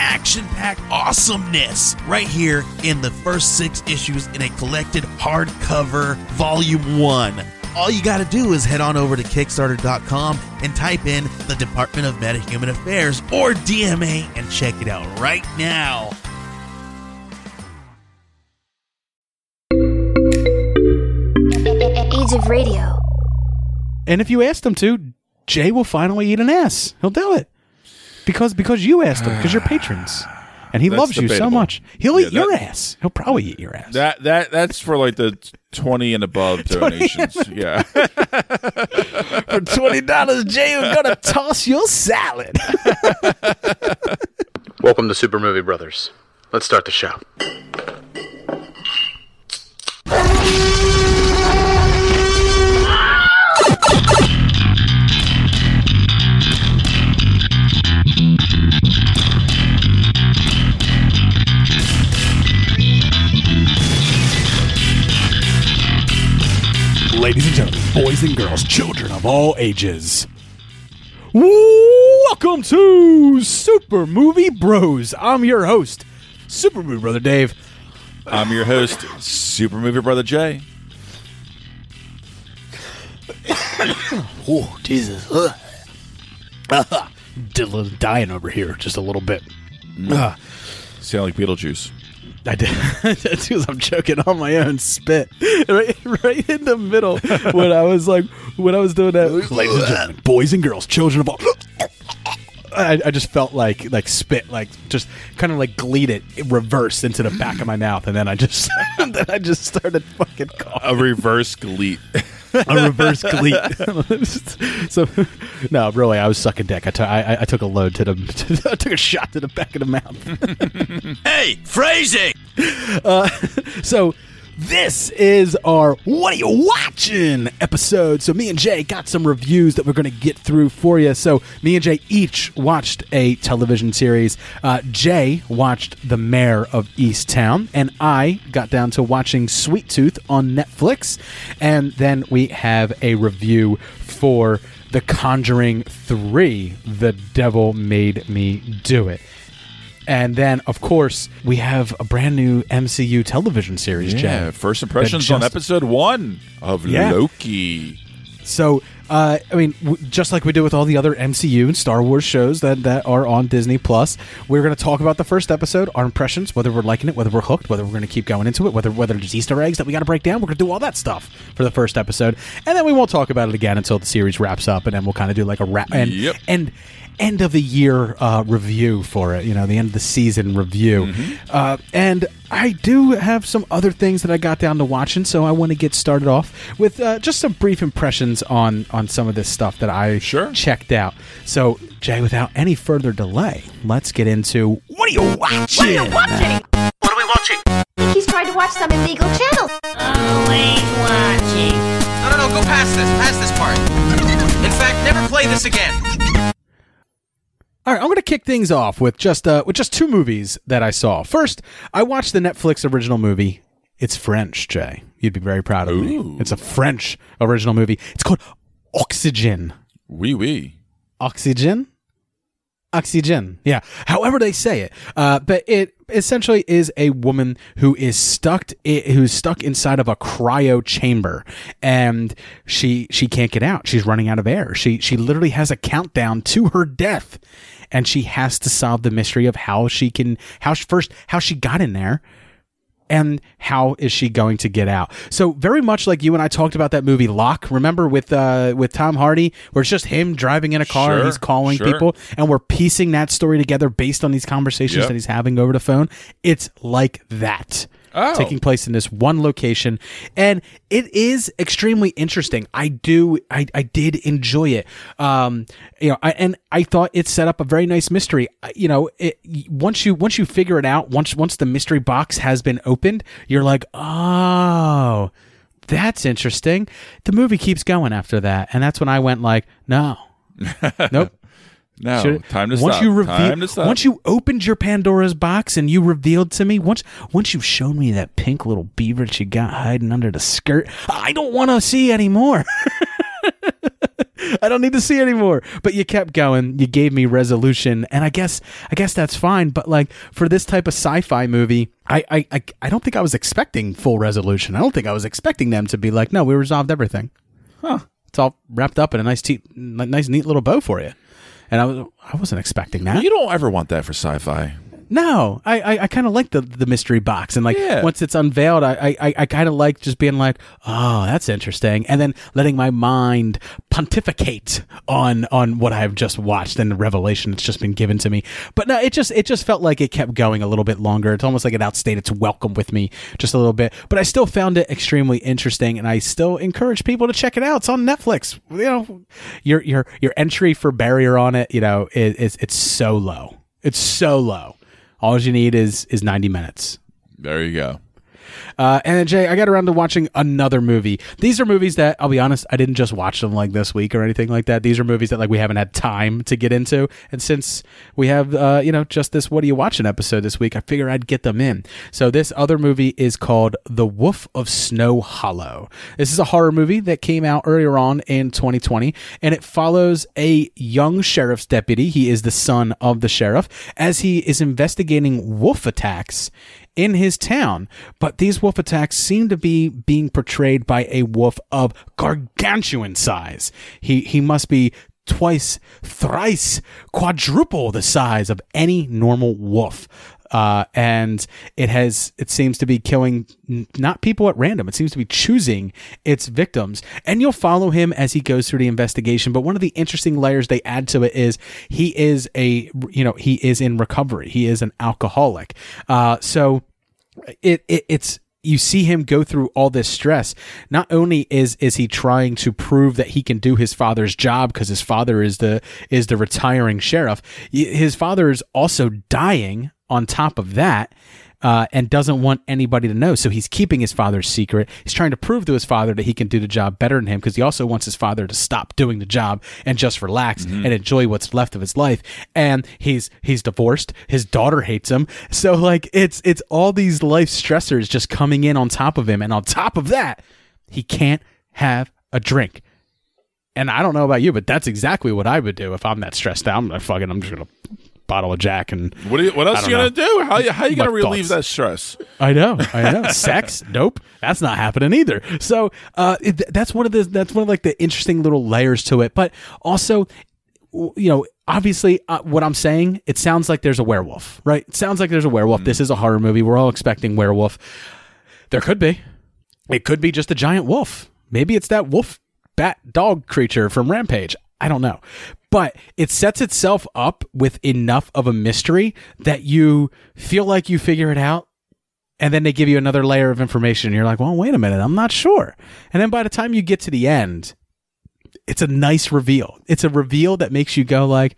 action packed awesomeness right here in the first six issues in a collected hardcover volume one. All you got to do is head on over to Kickstarter.com and type in the Department of Metahuman Affairs or DMA and check it out right now. Age of Radio. And if you asked him to, Jay will finally eat an ass. He'll do it because because you asked him because you're ah, patrons, and he That's loves you so debatable. much. He'll Yeah, eat your that- ass. He'll probably eat your ass. That that that's for like the twenty and above donations. yeah. For twenty dollars, Jay is gonna toss your salad. Welcome to Super Movie Brothers. Let's start the show. Ladies and gentlemen, boys and girls, children of all ages. Welcome to Super Movie Bros. I'm your host, Super Movie Brother Dave. I'm your host, Super Movie Brother Jay. Oh, Jesus. Dylan dying over here just a little bit. Ah. Sound like Beetlejuice. I did. That's because I'm choking on my own spit right, right in the middle when I was like, when I was doing that. Ladies and gentlemen, boys and girls, children of all. I, I just felt like like spit, like just kind of like gleed it reversed into the back of my mouth, and then I just then I just started fucking coughing. A reverse gleet. a reverse gleet. so, no, really, I was sucking dick. I took I, I took a load to the I took a shot to the back of the mouth. Hey, phrasing! Uh, so this is our What Are You Watching episode. So me and Jay got some reviews that we're going to get through for you. So me and Jay each watched a television series. Uh, Jay watched The Mayor of Easttown, and I got down to watching Sweet Tooth on Netflix. And then we have a review for The Conjuring 3 The Devil Made Me Do It. And then, of course, we have a brand new MCU television series, Yeah. Jay. First impressions that on episode one of Yeah. Loki. So, uh, I mean, w- just like we do with all the other MCU and Star Wars shows that, that are on Disney Plus, we're going to talk about the first episode, our impressions, whether we're liking it, whether we're hooked, whether we're going to keep going into it, whether whether there's Easter eggs that we got to break down. We're going to do all that stuff for the first episode, and then we won't talk about it again until the series wraps up, and then we'll kind of do like a wrap and Yep. and end of the year uh, review for it. You know, the end of the season review. Uh, and I do have some other things that I got down to watching, so I want to get started off with uh, just some brief impressions on on some of this stuff that I Sure. checked out. So, Jay, without any further delay, let's get into what are you watching? What are you watching? What are we watching? I think he's trying to watch some illegal channel. Always watching. No, no, no, go past this. Past this part. In fact, never play this again. All right, I'm going to kick things off with just uh, with just two movies that I saw. First, I watched the Netflix original movie. It's French, Jay. You'd be very proud of me. It's a French original movie. It's called Oxygen. Wee wee. Oxygen? Oxygen. Yeah. However they say it. Uh, but it essentially is a woman who is stuck who's stuck inside of a cryo chamber and she she can't get out. She's running out of air. She she literally has a countdown to her death and she has to solve the mystery of how she can how she, first how she got in there and how is she going to get out? So very much like you and I talked about that movie Locke. Remember with uh, with Tom Hardy, where it's just him driving in a car and he's calling sure. people, and we're piecing that story together based on these conversations Yep. that he's having over the phone. It's like that. Oh. taking place in this one location, and it is extremely interesting. I do, I, I did enjoy it. Um, you know, I, and I thought it set up a very nice mystery. You know, it, once you once you figure it out, once once the mystery box has been opened, you're like, oh, that's interesting. The movie keeps going after that, and that's when I went like, no, nope. No, Should- time to once stop. you reveal, time to stop. once you opened your Pandora's box and you revealed to me, once once you've shown me that pink little beaver that you got hiding under the skirt, I don't want to see anymore. I don't need to see anymore. But you kept going. You gave me resolution, and I guess I guess that's fine. But like for this type of sci-fi movie, I I I, I don't think I was expecting full resolution. I don't think I was expecting them to be like, no, we resolved everything. Huh? It's all wrapped up in a nice, te- nice, neat little bow for you. And I was I wasn't expecting that. you don't ever want that for sci-fi. No, I I, I kind of like the the mystery box, and like Yeah. once it's unveiled, I I, I kind of like just being like, oh, that's interesting, and then letting my mind pontificate on on what I've just watched and the revelation that's just been given to me. But no, it just it just felt like it kept going a little bit longer. It's almost like it outstayed its welcome with me just a little bit. But I still found it extremely interesting, and I still encourage people to check it out. It's on Netflix. You know, your your your entry for barrier on it, you know, is, is it's so low. It's so low. All you need is is 90 minutes. There you go. Uh, and then Jay, I got around to watching another movie. These are movies that I'll be honest, I didn't just watch them like this week or anything like that. These are movies that like we haven't had time to get into. And since we have uh, you know just this "What are you watching?" episode this week, I figure I'd get them in. So this other movie is called The Wolf of Snow Hollow. This is a horror movie that came out earlier on in 2020, and it follows a young sheriff's deputy. He is the son of the sheriff as he is investigating wolf attacks in his town. But these wolf attacks seem to be being portrayed by a wolf of gargantuan size. He he must be twice, thrice, quadruple the size of any normal wolf. Uh, and it has it seems to be killing n- not people at random it seems to be choosing its victims and you'll follow him as he goes through the investigation but one of the interesting layers they add to it is he is a you know he is in recovery he is an alcoholic uh, so it, it it's you see him go through all this stress. Not only is is he trying to prove that he can do his father's job because his father is the is the retiring sheriff his father is also dying on top of that uh, and doesn't want anybody to know. So he's keeping his father's secret. He's trying to prove to his father that he can do the job better than him because he also wants his father to stop doing the job and just relax and enjoy what's left of his life. And he's he's divorced. His daughter hates him. So like it's it's all these life stressors just coming in on top of him. And on top of that, he can't have a drink. And I don't know about you, but that's exactly what I would do if I'm that stressed out. I'm like, fucking, I'm just gonna bottle of Jack and What, you, what else you don't gonna do? How, you- how you gonna relieve thoughts. that stress? I know, I know. Sex, nope, that's not happening either. So uh, it, that's one of the that's one of like the interesting little layers to it. But also, you know, obviously, uh, what I'm saying, it sounds like there's a werewolf, right? It sounds like there's a werewolf. This is a horror movie. We're all expecting werewolf. There could be. It could be just a giant wolf. Maybe it's that wolf bat dog creature from Rampage. I don't know. But it sets itself up with enough of a mystery that you feel like you figure it out. And then they give you another layer of information. And you're like, well, wait a minute. I'm not sure. And then by the time you get to the end, it's a nice reveal. It's a reveal that makes you go like,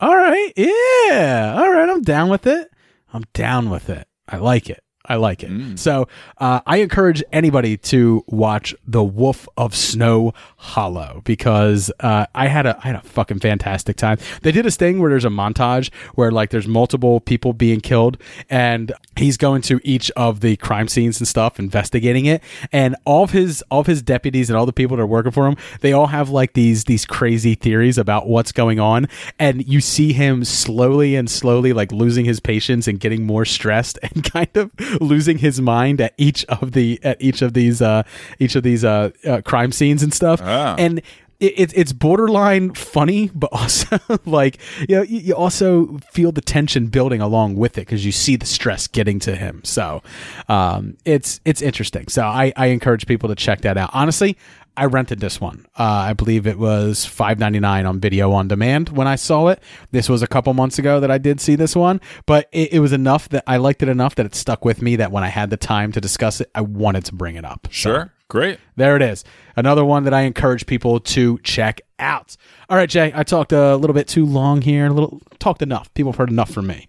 all right, yeah, all right, I'm down with it. I'm down with it. I like it. I like it. So uh, I encourage anybody to watch The Wolf of Snow Hollow because uh, I had a I had a fucking fantastic time. They did this thing where there's a montage where like there's multiple people being killed and he's going to each of the crime scenes and stuff, investigating it, and all of his all of his deputies and all the people that are working for him, they all have like these these crazy theories about what's going on, and you see him slowly and slowly like losing his patience and getting more stressed and kind of losing his mind at each of the at each of these uh each of these uh, uh crime scenes and stuff Ah. and it, it, it's borderline funny, but also like you know you, also feel the tension building along with it because you see the stress getting to him. So um, it's it's interesting. So I, I encourage people to check that out. Honestly, I rented this one. Uh, I believe it was five ninety nine on video on demand when I saw it. This was a couple months ago that I did see this one, but it, it was enough that I liked it enough that it stuck with me. That when I had the time to discuss it, I wanted to bring it up. Sure. Great. there it is. Another one that I encourage people to check out. All right, Jay, I talked a little bit too long here a little talked enough. People have heard enough from me.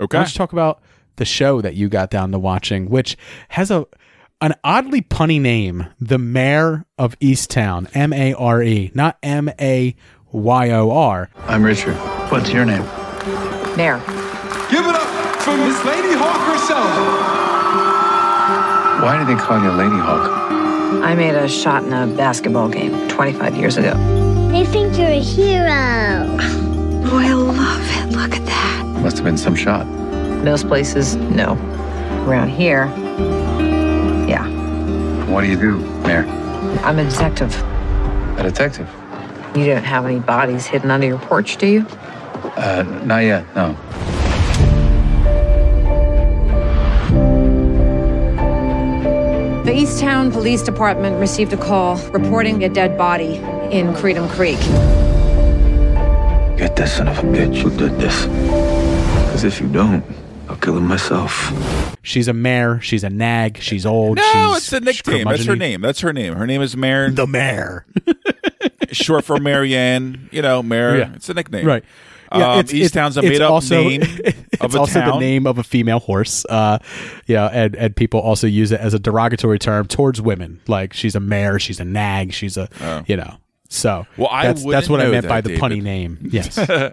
Okay. Let's talk about the show that you got down to watching, which has a an oddly punny name, The Mayor of Easttown, M A R E, not M A Y O R. I'm Richard. What's your name? Mayor. Give it up for Miss Lady Hawk herself. Why do they call you Lady Hawk? I made a shot in a basketball game 25 years ago. They think you're a hero. Oh, I love it. Look at that. Must have been some shot. Most places, no. Around here, yeah. What do you do, Mayor? I'm a detective. A detective? You don't have any bodies hidden under your porch, do you? Uh, not yet, no. The Easttown Police Department received a call reporting a dead body in Creedham Creek. Get that son of a bitch who did this. Because if you don't, I'll kill him myself. She's a mare. She's a nag. She's old. No, she's it's a nickname. That's her name. That's her name. Her name is Mare. The Mayor. short for Marianne. You know, Mare. Yeah. It's a nickname. Right. Um, Easttown's a it's made up also- name it's of a also town. the name of a female horse. Uh, yeah, and and people also use it as a derogatory term towards women. Like she's a mare, she's a nag, she's a you know. So Well, I that's, that's what I meant by that, the punny name. Yes.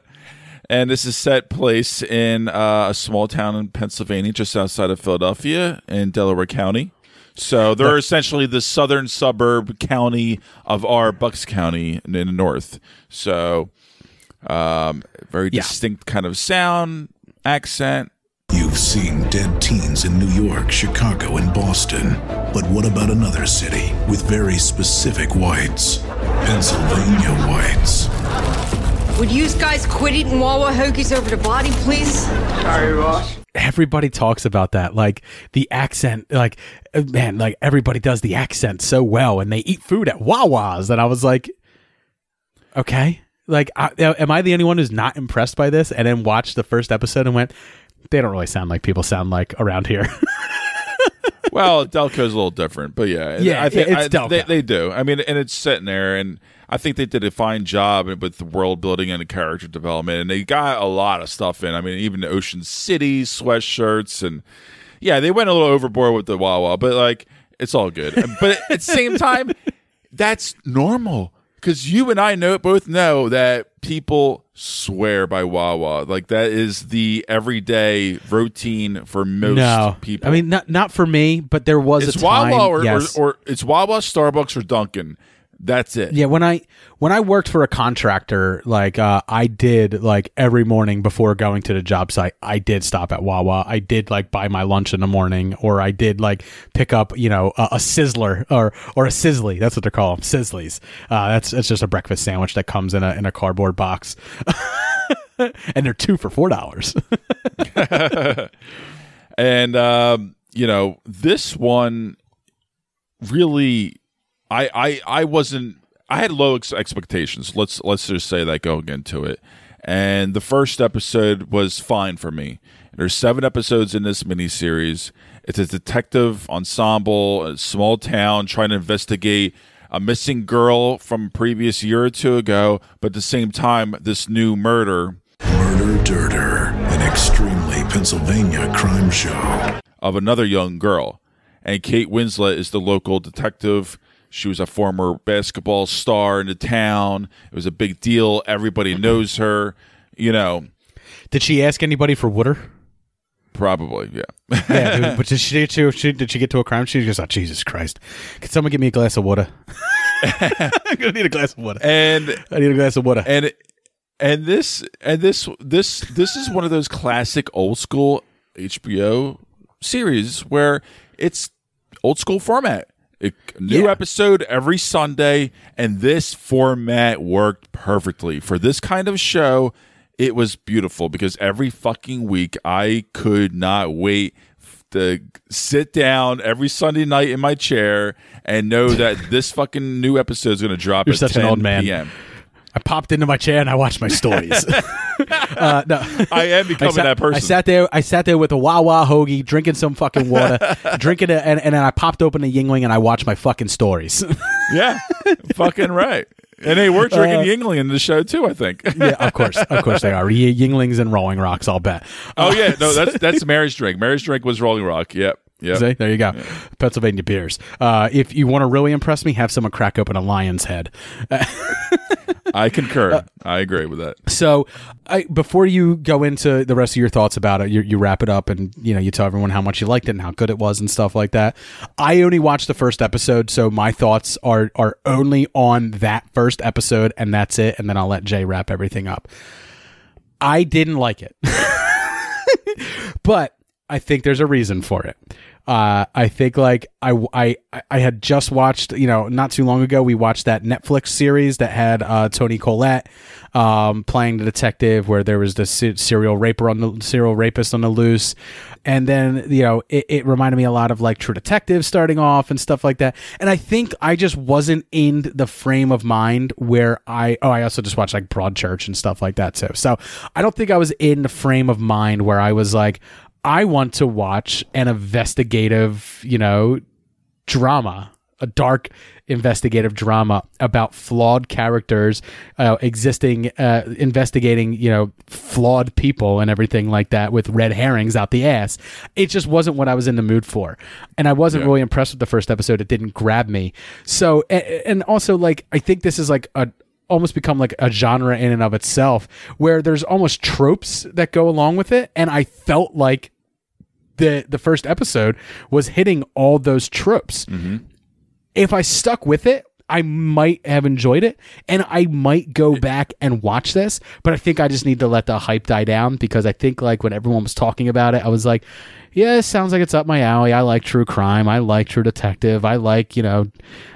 and this is set place in uh, a small town in Pennsylvania, just outside of Philadelphia in Delaware County. So they're essentially the southern suburb county of our Bucks County in the north. So um, very Yeah. distinct kind of sound, accent. You've seen dead teens in New York, Chicago, and Boston. But what about another city with very specific whites? Pennsylvania whites. Would you guys quit eating Wawa hoagies over the body, please? Sorry, Ross. everybody talks about that like the accent like uh, man like everybody does the accent so well and they eat food at wawa's and i was like okay like I, am i the only one who's not impressed by this and then watched the first episode and went they don't really sound like people sound like around here well, Delco's a little different, but yeah, Yeah, I think it's I- Delco. They, they do. I mean, and it's sitting there, and I think they did a fine job with the world building and the character development, and they got a lot of stuff in. I mean, even the Ocean City sweatshirts, and yeah, they went a little overboard with the Wawa, but like it's all good. but at the same time, that's normal because you and I know both know that people swear by Wawa. Like that is the everyday routine for most no people. i mean not not for me but there was it's a time Wawa or, yes. or, or it's Wawa, Starbucks, or Dunkin'. That's it. Yeah, when I when I worked for a contractor, like uh, I did like every morning before going to the job site, I did stop at Wawa. I did like buy my lunch in the morning, or I did like pick up you know a, a sizzler or or a Sizzli. That's what they're called, Sizzlis. Uh, that's that's just a breakfast sandwich that comes in a in a cardboard box, and they're two for four dollars. and um, you know this one really I, I i wasn't i had low ex- expectations let's let's just say that going into it and the first episode was fine for me there's seven episodes in this miniseries it's a detective ensemble a small town trying to investigate a missing girl from a previous year or two ago but at the same time this new murder Murdur Durdur, an extremely Pennsylvania crime show. of another young girl. And Kate Winslet is the local detective. She was a former basketball star in the town. It was a big deal. Everybody knows her. You know, did she ask anybody for water? probably, yeah. Yeah, but did she, did she did she get to a crime? She goes, "Oh Jesus Christ! Can someone give me a glass of water? I'm gonna need a glass of water. and I need a glass of water." and and this and this this this is one of those classic old school HBO series where it's old school format. It, new Yeah. episode every Sunday, and this format worked perfectly for this kind of show. It was beautiful because every fucking week I could not wait to sit down every Sunday night in my chair and know that this fucking new episode is going to drop You're at such 10 an old man. p.m. I popped into my chair and I watched my stories. uh, no. I am becoming sat, that person. I sat there. I sat there with a Wawa hoagie, drinking some fucking water, drinking it, and, and then I popped open a Yuengling and I watched my fucking stories. Yeah, fucking right. And they were drinking Uh, Yuengling in the show too. I think. yeah, of course, of course they are. Yuenglings and Rolling Rocks. I'll bet. Oh yeah, no, that's that's Mary's drink. Mary's drink was Rolling Rock. Yep, yep. See, there you go. Pennsylvania beers. Uh, if you want to really impress me, have someone crack open a lion's head. I concur. Uh, I agree with that. So, I, before you go into the rest of your thoughts about it, you, you wrap it up and you know you tell everyone how much you liked it and how good it was and stuff like that. I only watched the first episode, so my thoughts are are only on that first episode, and that's it. And then I'll let Jay wrap everything up. I didn't like it, but I think there's a reason for it. Uh, I think like I, I I had just watched you know not too long ago we watched that Netflix series that had uh, Toni Collette um, playing the detective where there was the serial raper on the serial rapist on the loose, and then you know it, it reminded me a lot of like True Detective starting off and stuff like that. And I think I just wasn't in the frame of mind where I oh I also just watched like Broadchurch and stuff like that too. So I don't think I was in the frame of mind where I was like. I want to watch an investigative, you know, drama, a dark investigative drama about flawed characters, uh, existing, uh, investigating, you know, flawed people and everything like that with red herrings out the ass. It just wasn't what I was in the mood for. And I wasn't really impressed with the first episode. It didn't grab me. So, and also, like, I think this is like a, almost become like a genre in and of itself where there's almost tropes that go along with it and i felt like the the first episode was hitting all those tropes mm-hmm. if i stuck with it I might have enjoyed it and I might go back and watch this, but I think I just need to let the hype die down because I think like when everyone was talking about it, I was like, yeah, it sounds like it's up my alley. I like true crime. I like true detective. I like, you know,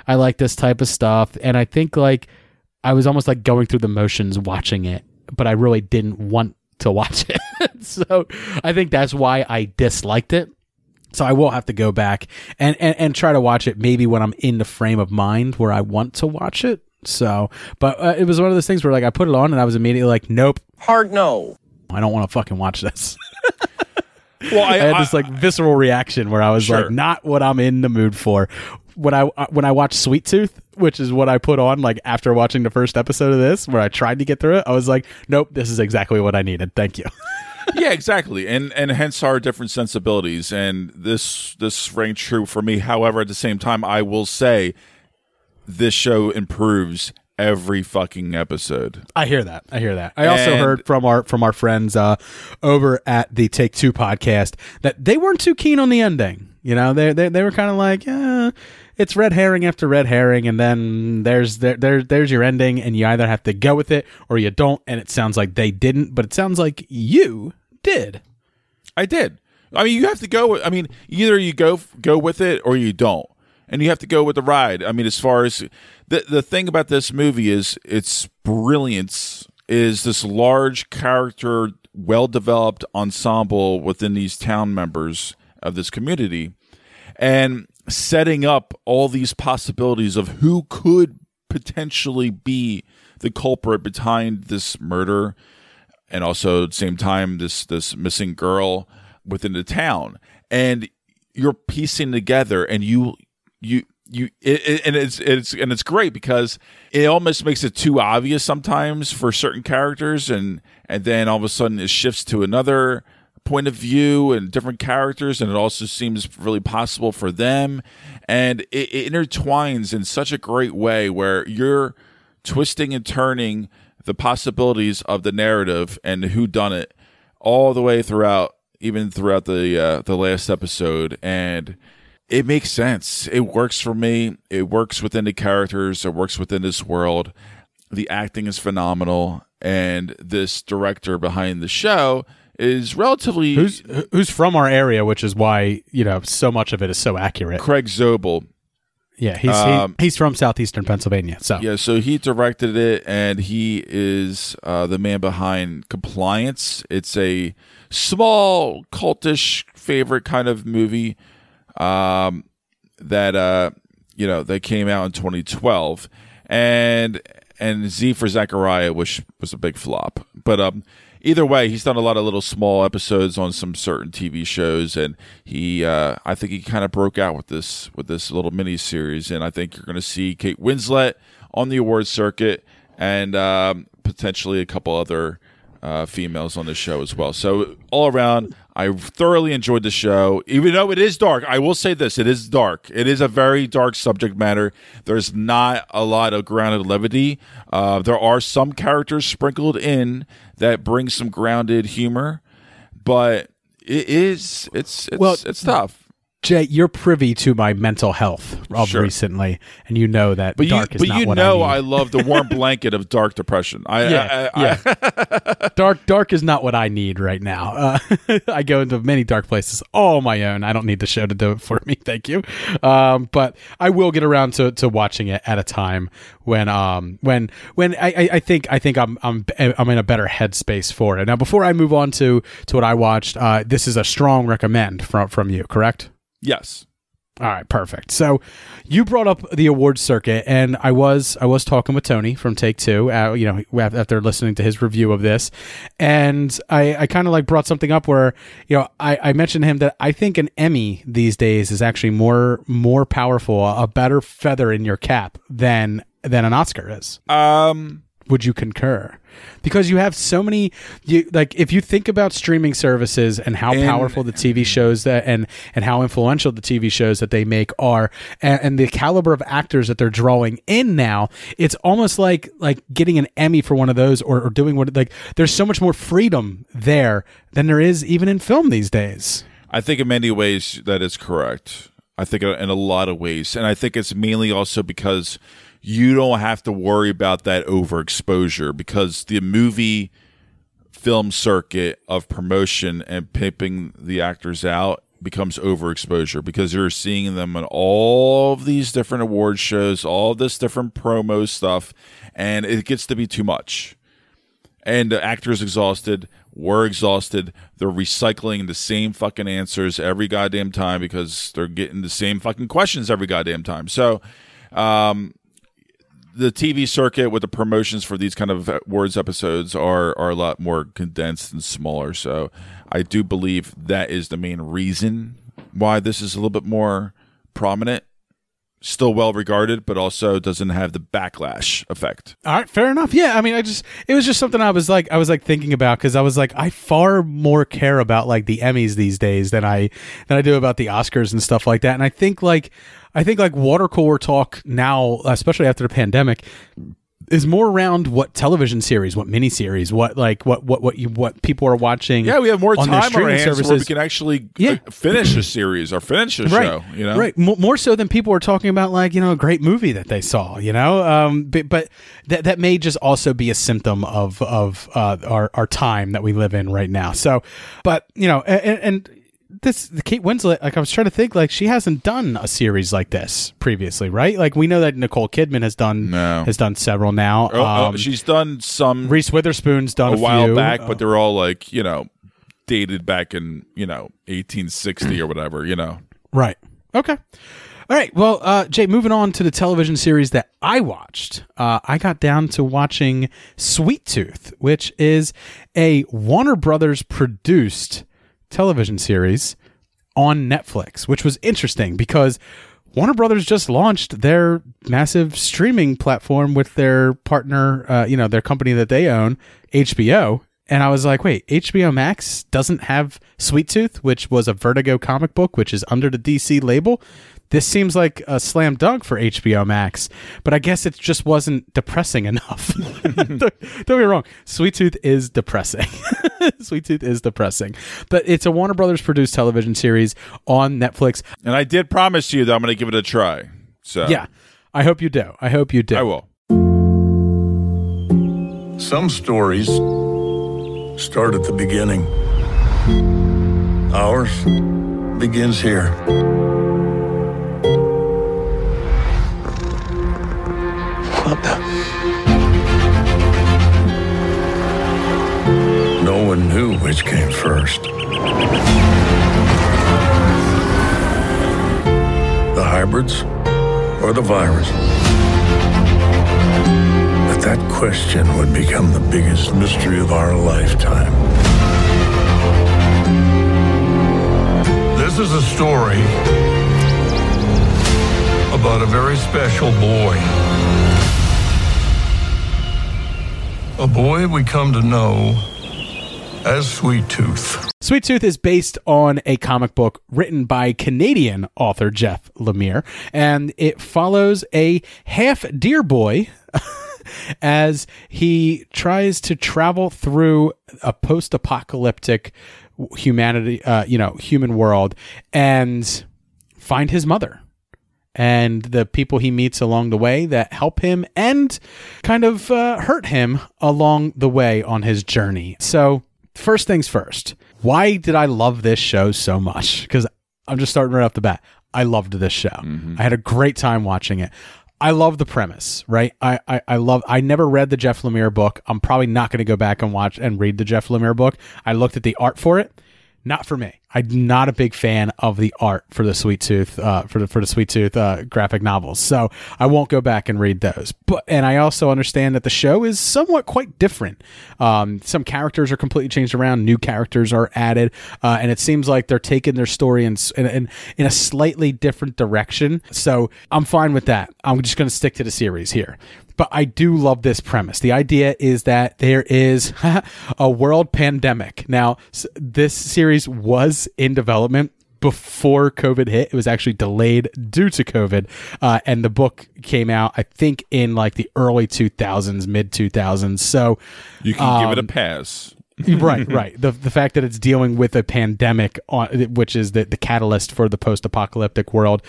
I like this type of stuff. And I think like I was almost like going through the motions watching it, but I really didn't want to watch it. so I think that's why I disliked it. So I will have to go back and, and, and try to watch it maybe when I'm in the frame of mind where I want to watch it. So, but uh, it was one of those things where like I put it on and I was immediately like, nope, Hard no. I don't want to fucking watch this. Well, I, I had this like visceral reaction where I was Sure. like, not what I'm in the mood for. When I uh, when I watched Sweet Tooth, which is what I put on like after watching the first episode of this, where I tried to get through it, I was like, nope, this is exactly what I needed. Thank you. yeah, exactly, and and hence our different sensibilities, and this this rang true for me. However, at the same time, I will say this show improves every fucking episode. I hear that. I hear that. I also And- heard from our from our friends uh, over at the Take Two podcast that they weren't too keen on the ending. You know, they they, they were kind of like, yeah, it's red herring after red herring, and then there's there, there there's your ending, and you either have to go with it or you don't. And it sounds like they didn't, but it sounds like you did. I did. I mean, you have to go. I mean, either you go go with it or you don't, and you have to go with the ride. I mean, as far as the the thing about this movie is its brilliance is this large character, well developed ensemble within these town members of this community, and setting up all these possibilities of who could potentially be the culprit behind this murder and also at the same time this this missing girl within the town. And you're piecing together and you you you it, and it's it's and it's great because it almost makes it too obvious sometimes for certain characters and and then all of a sudden it shifts to another point of view and different characters and it also seems really possible for them. And it, it intertwines in such a great way where you're twisting and turning the possibilities of the narrative and who done it all the way throughout even throughout the uh, the last episode. And it makes sense. It works for me. It works within the characters. It works within this world. The acting is phenomenal. And this director behind the show is relatively Who's who's from our area, which is why you know so much of it is so accurate. Craig Zobel Yeah, he's Um, he, he's from southeastern Pennsylvania. So Yeah, so he directed it, and he is uh, the man behind Compliance. It's a small cultish favorite kind of movie um, that uh, you know that came out in 2012, and and Z for Zachariah, which was a big flop. But um, either way, he's done a lot of little small episodes on some certain TV shows, and he uh, I think he kind of broke out with this with this little mini series, and I think you're going to see Kate Winslet on the awards circuit, and um, potentially a couple other uh, females on the show as well. So all around, I thoroughly enjoyed the show, even though it is dark. I will say this: it is dark. It is a very dark subject matter. There's not a lot of grounded levity. Uh, there are some characters sprinkled in that bring some grounded humor, but it is it's it's Well, it's tough. Jay, you're privy to my mental health of Sure. recently, and you know that But you, dark is but not you what know, I, I, love the warm blanket of dark depression. I, yeah, I, I, yeah. dark, dark is not what I need right now. Uh, I go into many dark places all my own. I don't need the show to do it for me. Thank you. Um, but I will get around to, to watching it at a time when um when when I, I, I think I think I'm I'm I'm in a better headspace for it. Now, before I move on to to what I watched, uh, this is a strong recommend from from you. Correct? Yes. All right, perfect. So you brought up the awards circuit, and I was I was talking with Tony from Take Two. Uh, you know, after listening to his review of this, and I, I kind of like brought something up where you know I, I mentioned to him that I think an Emmy these days is actually more more powerful, a better feather in your cap than than an Oscar is. Um, Would you concur? Because you have so many, you like if you think about streaming services and how And- powerful the TV shows that and and how influential the TV shows that they make are, and, and the caliber of actors that they're drawing in now, it's almost like like getting an Emmy for one of those or, or doing what like there's so much more freedom there than there is even in film these days. I think in many ways that is correct. I think in a lot of ways, and I think it's mainly also because you don't have to worry about that overexposure because the movie film circuit of promotion and pimping the actors out becomes overexposure because you're seeing them in all of these different award shows, all this different promo stuff, and it gets to be too much and the actor's exhausted. We're exhausted. They're recycling the same fucking answers every goddamn time because they're getting the same fucking questions every goddamn time. So, um, the TV circuit with the promotions for these kind of words episodes are are a lot more condensed and smaller. So, I do believe that is the main reason why this is a little bit more prominent. Still well regarded, but also doesn't have the backlash effect. All right, fair enough. Yeah, I mean, I just it was just something I was like I was like thinking about because I was like I far more care about like the Emmys these days than I than I do about the Oscars and stuff like that. And I think like I think like water cooler talk now, especially after the pandemic, is more around what television series, what miniseries, what like what what what you what people are watching. Yeah, we have more on time on our streaming hands where we can actually Yeah. uh, finish a series or finish a right, show. You know, right? Mo- more so than people are talking about, like you know, a great movie that they saw. You know, um, but, but that that may just also be a symptom of of uh, our our time that we live in right now. So, but you know, and, and this the Kate Winslet, like I was trying to think, like she hasn't done a series like this previously, right? Like we know that Nicole Kidman has done No. has done several now. Oh, oh, Um, she's done some Reese Witherspoon's done a a, while few. back, but they're all like you know dated back in you know 1860 or whatever. You know, Right. Okay. All right. Well, uh, Jay, moving on to the television series that I watched, uh, I got down to watching Sweet Tooth, which is a Warner Brothers produced television series on Netflix, which was interesting because Warner Brothers just launched their massive streaming platform with their partner, uh, you know, their company that they own, HBO. And I was like, wait, HBO Max doesn't have Sweet Tooth, which was a Vertigo comic book, which is under the DC label. This seems like a slam dunk for HBO Max, but I guess it just wasn't depressing enough. don't, don't get me wrong, Sweet Tooth is depressing. Sweet Tooth is depressing, but it's a Warner Brothers produced television series on Netflix. and I did promise you that I'm going to give it a try. So Yeah, I hope you do. I hope you do. I will. Some stories start at the beginning. Ours begins here. No one knew which came first. The hybrids or the virus? But that question would become the biggest mystery of our lifetime. This is a story about a very special boy. A boy we come to know as Sweet Tooth. Sweet Tooth is based on a comic book written by Canadian author Jeff Lemire, and it follows a half deer boy as he tries to travel through a post-apocalyptic humanity, uh, you know, human world, and find his mother and the people he meets along the way that help him and kind of uh, hurt him along the way on his journey. So, first things first, why did I love this show so much? Because I'm just starting right off the bat. I loved this show. I had a great time watching it. I love the premise, right? I, I, I love. I never read the Jeff Lemire book. I'm probably not going to go back and watch and read the Jeff Lemire book. I looked at the art for it. Not for me. I'm not a big fan of the art for the Sweet Tooth uh, for the for the Sweet Tooth uh, graphic novels, so I won't go back and read those. But and I also understand that the show is somewhat quite different. Um, some characters are completely changed around, new characters are added, uh, and it seems like they're taking their story in, in in in a slightly different direction. So I'm fine with that. I'm just going to stick to the series here but I do love this premise. The idea is that there is a world pandemic. Now, this series was in development before COVID hit. It was actually delayed due to COVID. Uh, and the book came out, I think, in like the early 2000s, mid 2000s. So You can give it a um, pass. right, right. The the fact that it's dealing with a pandemic, on, which is the, the catalyst for the post apocalyptic world,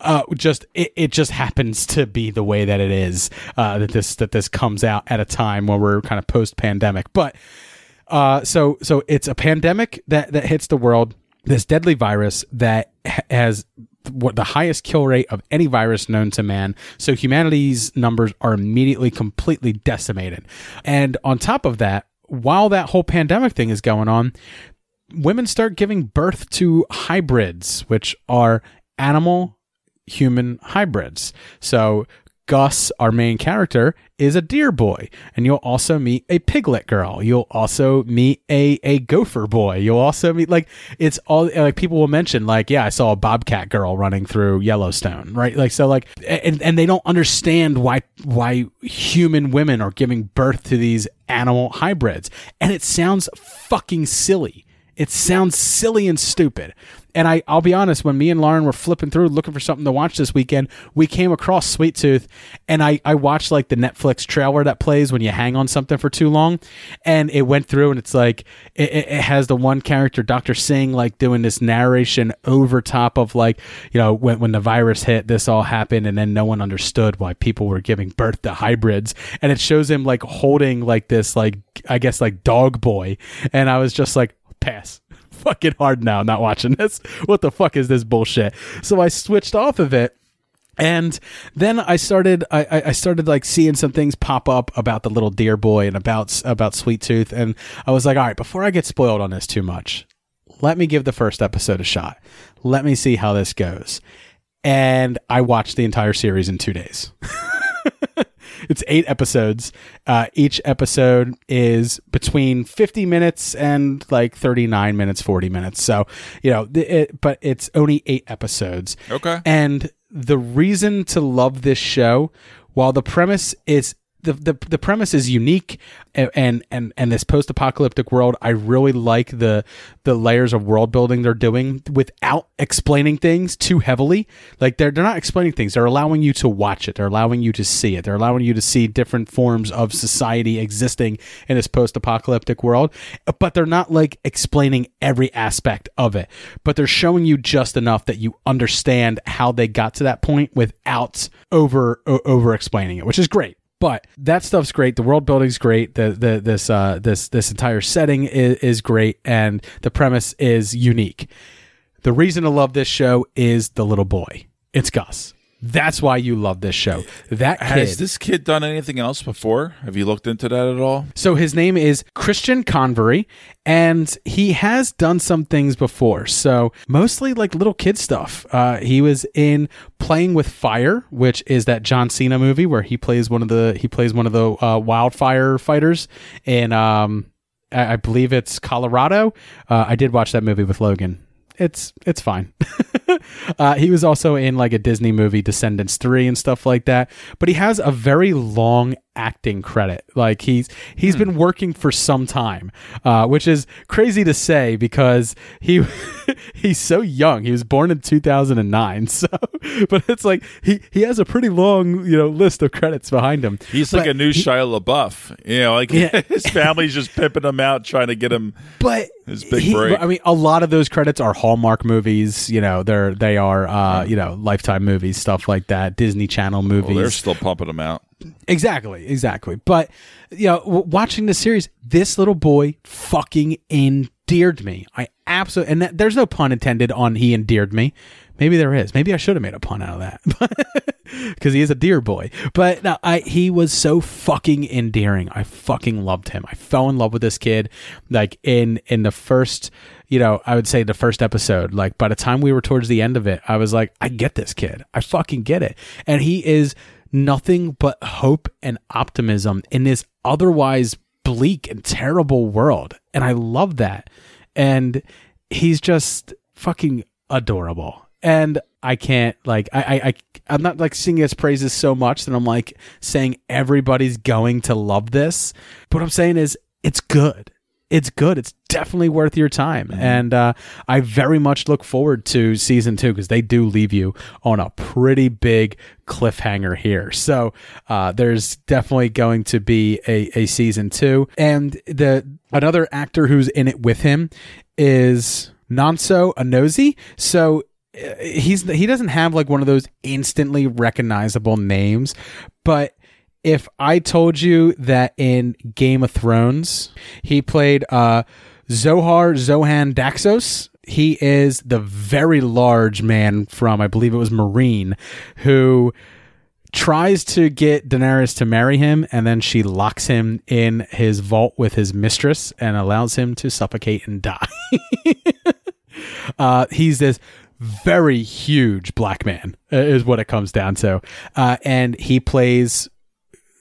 uh, just it, it just happens to be the way that it is. Uh, that this that this comes out at a time where we're kind of post pandemic, but uh, so so it's a pandemic that that hits the world. This deadly virus that has what the highest kill rate of any virus known to man. So humanity's numbers are immediately completely decimated. And on top of that, while that whole pandemic thing is going on, women start giving birth to hybrids, which are animal human hybrids. So Gus, our main character, is a deer boy, and you'll also meet a piglet girl. You'll also meet a a gopher boy. You'll also meet like it's all like people will mention like yeah, I saw a bobcat girl running through Yellowstone, right? Like so like and and they don't understand why why human women are giving birth to these animal hybrids, and it sounds fucking silly. It sounds silly and stupid. And I, I'll be honest, when me and Lauren were flipping through looking for something to watch this weekend, we came across Sweet Tooth, and I, I watched like the Netflix trailer that plays when you hang on something for too long, and it went through, and it's like it, it has the one character, Doctor Singh, like doing this narration over top of like you know when when the virus hit, this all happened, and then no one understood why people were giving birth to hybrids, and it shows him like holding like this like I guess like dog boy, and I was just like pass fucking hard now not watching this what the fuck is this bullshit so i switched off of it and then I started, I, I- started like seeing some things pop up about the little deer boy and about about Sweet Tooth, and I was like, all right, before I get spoiled on this too much, let me give the first episode a shot. Let me see how this goes. And I watched the entire series in two days. it's eight episodes. Uh, each episode is between 50 minutes and like 39 minutes, 40 minutes. So, you know, it, but it's only eight episodes. Okay. And the reason to love this show, while the premise is the, the, the premise is unique and, and, and, this post-apocalyptic world, I really like the, the layers of world building they're doing without explaining things too heavily. Like they're, they're not explaining things. They're allowing you to watch it. They're allowing you to see it. They're allowing you to see different forms of society existing in this post-apocalyptic world, but they're not like explaining every aspect of it, but they're showing you just enough that you understand how they got to that point without over, over explaining it, which is great. But that stuff's great. The world building's great. The the this uh this this entire setting is, is great, and the premise is unique. The reason to love this show is the little boy. It's Gus. That's why you love this show. That kid. Has this kid done anything else before? Have you looked into that at all? So his name is Christian Convery, and he has done some things before. So mostly like little kid stuff. Uh, he was in Playing with Fire, which is that John Cena movie where he plays one of the he plays one of the uh, wildfire fighters in um, I, I believe it's Colorado. Uh, I did watch that movie with Logan. It's it's fine. uh, he was also in like a Disney movie, Descendants three, and stuff like that. But he has a very long acting credit. Like he's he's been working for some time, uh, which is crazy to say because he he's so young. He was born in two thousand and nine. So, but it's like he he has a pretty long you know list of credits behind him. He's like a new he- Shia LaBeouf. You know, like Yeah. his family's just pimping him out, trying to get him but his big he- break. I mean, a lot of those credits are Hallmark movies. You know, they're they are uh, you know Lifetime movies, stuff like that, Disney Channel movies. well, they're still pumping them out. Exactly, exactly. But you know, w- watching the series, this little boy fucking endeared me. I absolutely, and that, there's no pun intended on he endeared me. Maybe there is. Maybe I should have made a pun out of that because he is a dear boy. But no, I he was so fucking endearing. I fucking loved him. I fell in love with this kid. Like in in the first, you know, I would say the first episode. Like by the time we were towards the end of it, I was like, I get this kid. I fucking get it. And he is nothing but hope and optimism in this otherwise bleak and terrible world. And I love that. And he's just fucking adorable. And I can't like I, I I I'm not like singing his praises so much that I'm like saying everybody's going to love this. But what I'm saying is it's good. It's good. It's definitely worth your time. And uh, I very much look forward to season two because they do leave you on a pretty big cliffhanger here. So uh, there's definitely going to be a, a season two. And the another actor who's in it with him is Nonso Anozie. So he's he doesn't have like one of those instantly recognizable names, but if I told you that in Game of Thrones he played uh, Xaro Xhoan Daxos, he is the very large man from I believe it was Meereen who tries to get Daenerys to marry him and then she locks him in his vault with his mistress and allows him to suffocate and die. uh, he's this very huge black man uh, is what it comes down to uh, and he plays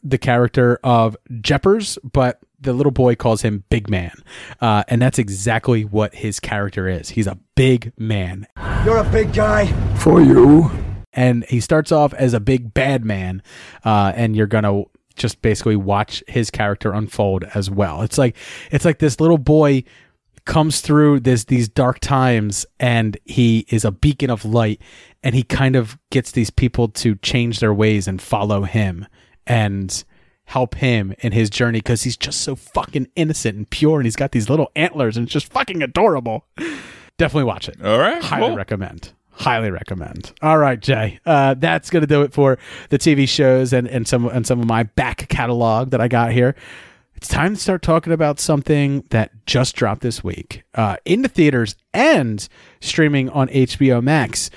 the character of Jeppers, but the little boy calls him Big Man. Uh, and that's exactly what his character is. He's a big man. You're a big guy. For you. And he starts off as a big bad man. Uh, and you're going to just basically watch his character unfold as well. It's like, it's like this little boy comes through this these dark times and he is a beacon of light and he kind of gets these people to change their ways and follow him and help him in his journey because he's just so fucking innocent and pure and he's got these little antlers and it's just fucking adorable. Definitely watch it. All right, Highly cool. recommend. Highly recommend. All right, Jay. Uh, that's gonna do it for the TV shows and, and some and some of my back catalog that I got here. It's time to start talking about something that just dropped this week uh, in the theaters and streaming on HBO Max.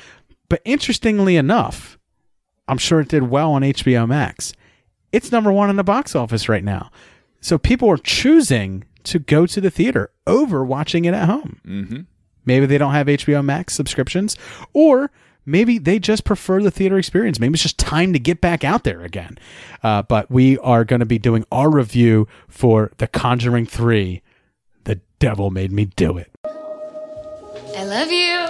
But interestingly enough, I'm sure it did well on HBO Max. It's number one in the box office right now. So people are choosing to go to the theater over watching it at home. Mm-hmm. Maybe they don't have HBO Max subscriptions, or maybe they just prefer the theater experience. Maybe it's just time to get back out there again. Uh, but we are going to be doing our review for The Conjuring 3 The Devil Made Me Do It. I love you.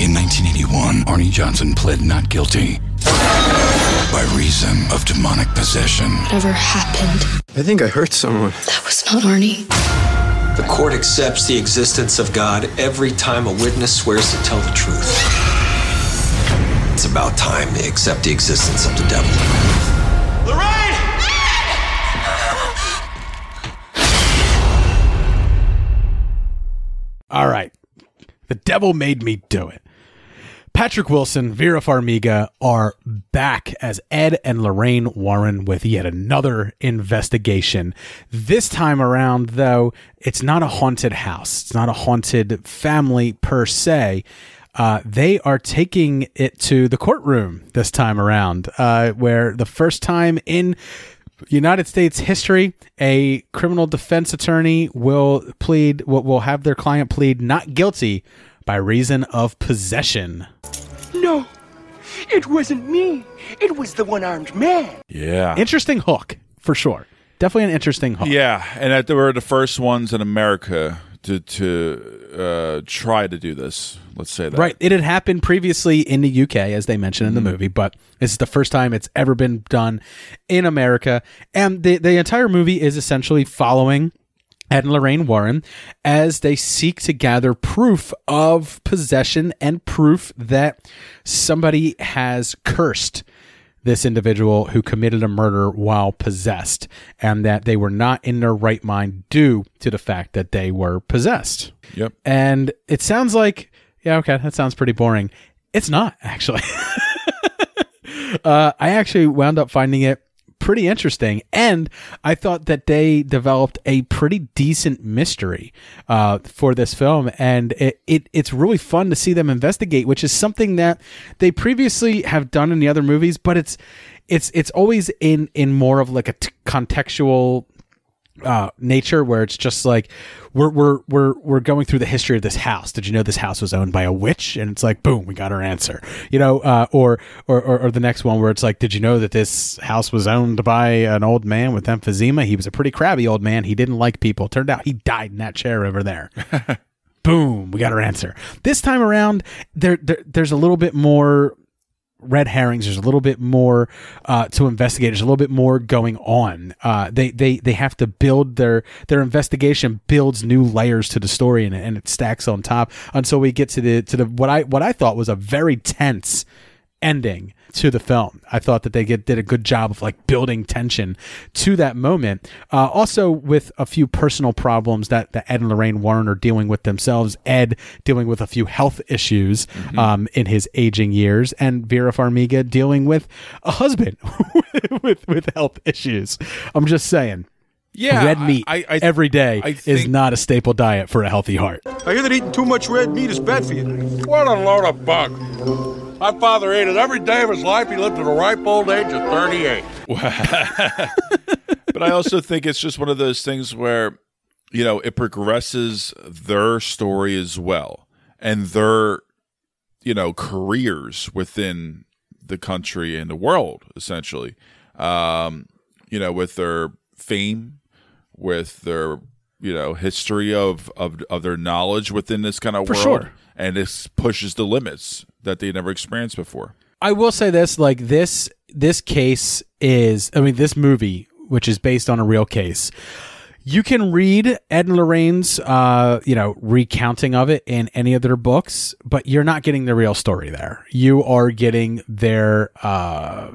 In 1981, Arnie Johnson pled not guilty by reason of demonic possession. Whatever happened, I think I hurt someone. that was not Arnie. The court accepts the existence of God every time a witness swears to tell the truth. It's about time they accept the existence of the devil. Lorraine! All right. The devil made me do it. Patrick Wilson, Vera Farmiga are back as Ed and Lorraine Warren with yet another investigation. This time around, though, it's not a haunted house. It's not a haunted family per se. Uh, they are taking it to the courtroom this time around, uh, where the first time in United States history, a criminal defense attorney will plead, will, will have their client plead not guilty by reason of possession. No, it wasn't me. It was the one armed man. Yeah. Interesting hook, for sure. Definitely an interesting hook. Yeah, and that they were the first ones in America to to uh, try to do this. Let's say that. Right. It had happened previously in the UK, as they mentioned in the movie, but this is the first time it's ever been done in America. And the, the entire movie is essentially following Ed and Lorraine Warren as they seek to gather proof of possession and proof that somebody has cursed this individual who committed a murder while possessed and that they were not in their right mind due to the fact that they were possessed. Yep. And it sounds like, yeah, okay, that sounds pretty boring. It's not, actually. uh, I actually wound up finding it pretty interesting. And I thought that they developed a pretty decent mystery uh, for this film. And it, it it's really fun to see them investigate, which is something that they previously have done in the other movies, but it's it's it's always in in more of like a t- contextual uh, nature where it's just like we're we're we're we're going through the history of this house. Did you know this house was owned by a witch? And it's like boom, we got our answer. You know, uh, or, or or or the next one where it's like, did you know that this house was owned by an old man with emphysema? He was a pretty crabby old man. He didn't like people. Turned out he died in that chair over there. boom, we got our answer. This time around, there, there there's a little bit more red herrings. There's a little bit more uh, to investigate. There's a little bit more going on. Uh, they they they have to build their their investigation builds new layers to the story and, and it stacks on top until we get to the to the what I what I thought was a very tense ending to the film. I thought that they get, did a good job of like building tension to that moment. Uh, also, with a few personal problems that, that Ed and Lorraine Warren are dealing with themselves. Ed dealing with a few health issues Mm-hmm. um, in his aging years, and Vera Farmiga dealing with a husband with with health issues. I'm just saying. Yeah, red meat I- I- every day I is not a staple diet for a healthy heart. I hear that eating too much red meat is bad for you. What a load of bunk. My father ate it every day of his life. He lived to the ripe old age of 38. but I also think it's just one of those things where, you know, it progresses their story as well and their, you know, careers within the country and the world, essentially. Um, you know, with their fame, with their, you know, history of, of, of their knowledge within this kind of For world. sure. And this pushes the limits that they never experienced before. I will say this: like this, this case is. I mean, this movie, which is based on a real case. You can read Ed and Lorraine's, uh, you know, recounting of it in any of their books, but you're not getting the real story there. You are getting their uh,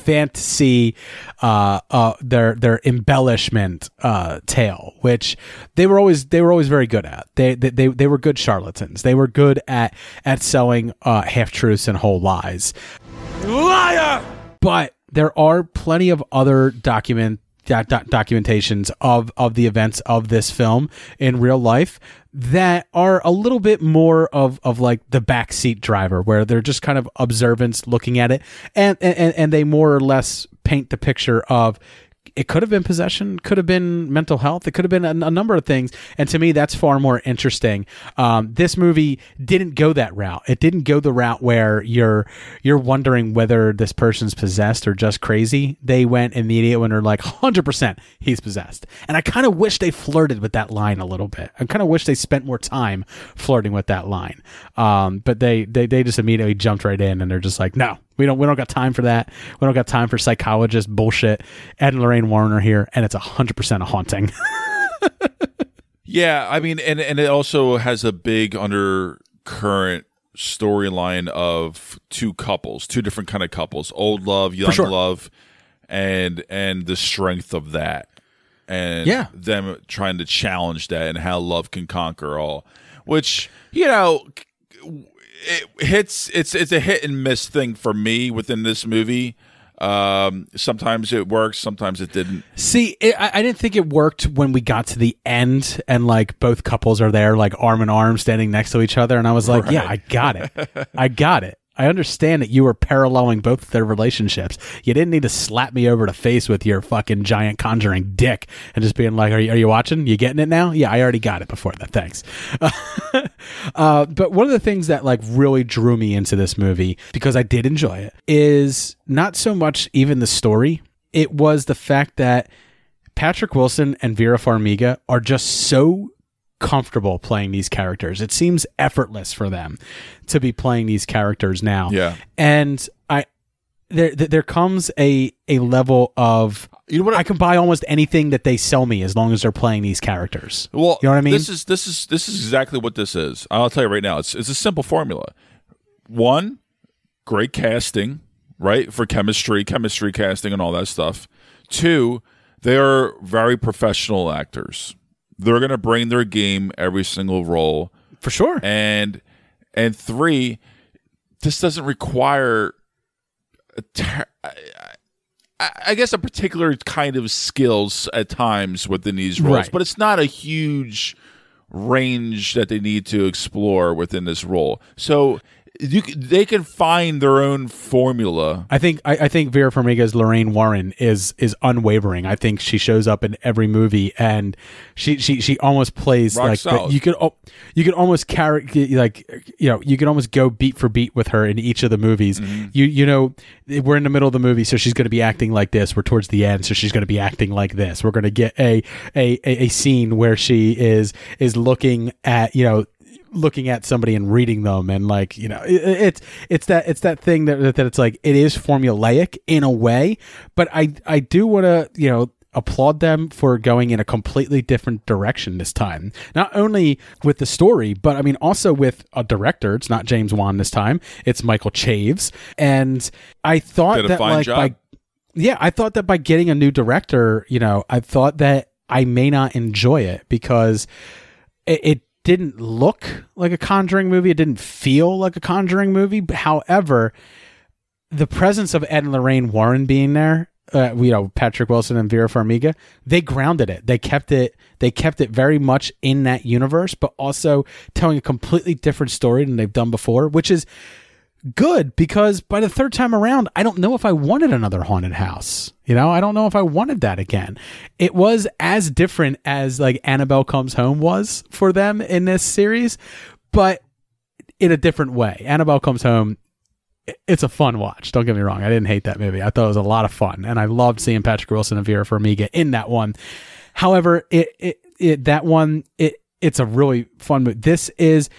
fantasy, uh, uh, their their embellishment uh, tale, which they were always they were always very good at. They they they, they were good charlatans. They were good at at selling uh, half truths and whole lies. Liar! But there are plenty of other document doc- doc- documentations of of the events of this film in real life that are a little bit more of of like the backseat driver where they're just kind of observants looking at it and and and they more or less paint the picture of it could have been possession, could have been mental health, it could have been a, a number of things. And to me, that's far more interesting. Um, this movie didn't go that route. It didn't go the route where you're you're wondering whether this person's possessed or just crazy. They went immediate when they're like, hundred percent, he's possessed. And I kind of wish they flirted with that line a little bit. I kind of wish they spent more time flirting with that line. Um, but they, they they just immediately jumped right in, and they're just like, no, we don't we don't got time for that. We don't got time for psychologist bullshit. Ed and Lorraine Warren are here, and it's hundred percent a haunting. Yeah, I mean, and and it also has a big undercurrent storyline of two couples, two different kind of couples, old love, young sure. love, and and the strength of that, and Yeah. them trying to challenge that and how love can conquer all, which you know. It hits. It's it's a hit and miss thing for me within this movie. Um, sometimes it works, sometimes it didn't. See, it, I, I didn't think it worked when we got to the end and like both couples are there, like arm in arm, standing next to each other, and I was like, yeah, I got it, I got it. I understand that you were paralleling both their relationships. You didn't need to slap me over the face with your fucking giant conjuring dick and just being like, "Are you, are you watching? You getting it now?" Yeah, I already got it before that. Thanks. uh, but one of the things that like really drew me into this movie because I did enjoy it is not so much even the story. It was the fact that Patrick Wilson and Vera Farmiga are just so comfortable playing these characters. It seems effortless for them to be playing these characters now. Yeah. And I there there comes a a level of you know what I can buy almost anything that they sell me as long as they're playing these characters. Well, you know what I mean? This is this is this is exactly what this is. I'll tell you right now. It's it's a simple formula. One, great casting, right for chemistry, chemistry casting, and all that stuff. Two, they are very professional actors. They're going to bring their game every single role for sure. And and three, this doesn't require a ter- I, I- I guess a particular kind of skills at times within these roles, Right. but it's not a huge range that they need to explore within this role. So you they can find their own formula. I think I, I think Vera Farmiga's Lorraine Warren is is unwavering. I think she shows up in every movie, and she she she almost plays Rock like the- you could you could almost carry like you know you could almost go beat for beat with her in each of the movies. Mm-hmm. You you know we're in the middle of the movie, so she's going to be acting like this. We're towards the end, so she's going to be acting like this. We're going to get a, a a a scene where she is is looking at you know looking at somebody and reading them and like you know it, it's it's that it's that thing that that it's like it is formulaic in a way but i i do want to you know applaud them for going in a completely different direction this time. Not only with the story but i mean also with a director. It's not james wan this time. It's michael chaves. And i thought that like job. by yeah, I thought that by getting a new director, you know, I thought that I may not enjoy it because it, it didn't look like a Conjuring movie. It didn't feel like a Conjuring movie. However, the presence of Ed and Lorraine Warren being there, uh, you know, Patrick Wilson and Vera Farmiga, they grounded it. They kept it. They kept it very much in that universe, but also telling a completely different story than they've done before, which is good because by the third time around, I don't know if I wanted another haunted house. You know, I don't know if I wanted that again. It was as different as like Annabelle Comes Home was for them in this series, but in a different way. Annabelle Comes Home. It's a fun watch. Don't get me wrong. I didn't hate that movie. I thought it was a lot of fun, and I loved seeing Patrick Wilson and Vera Farmiga in that one. However, it, it, it that one it it's a really fun movie. This is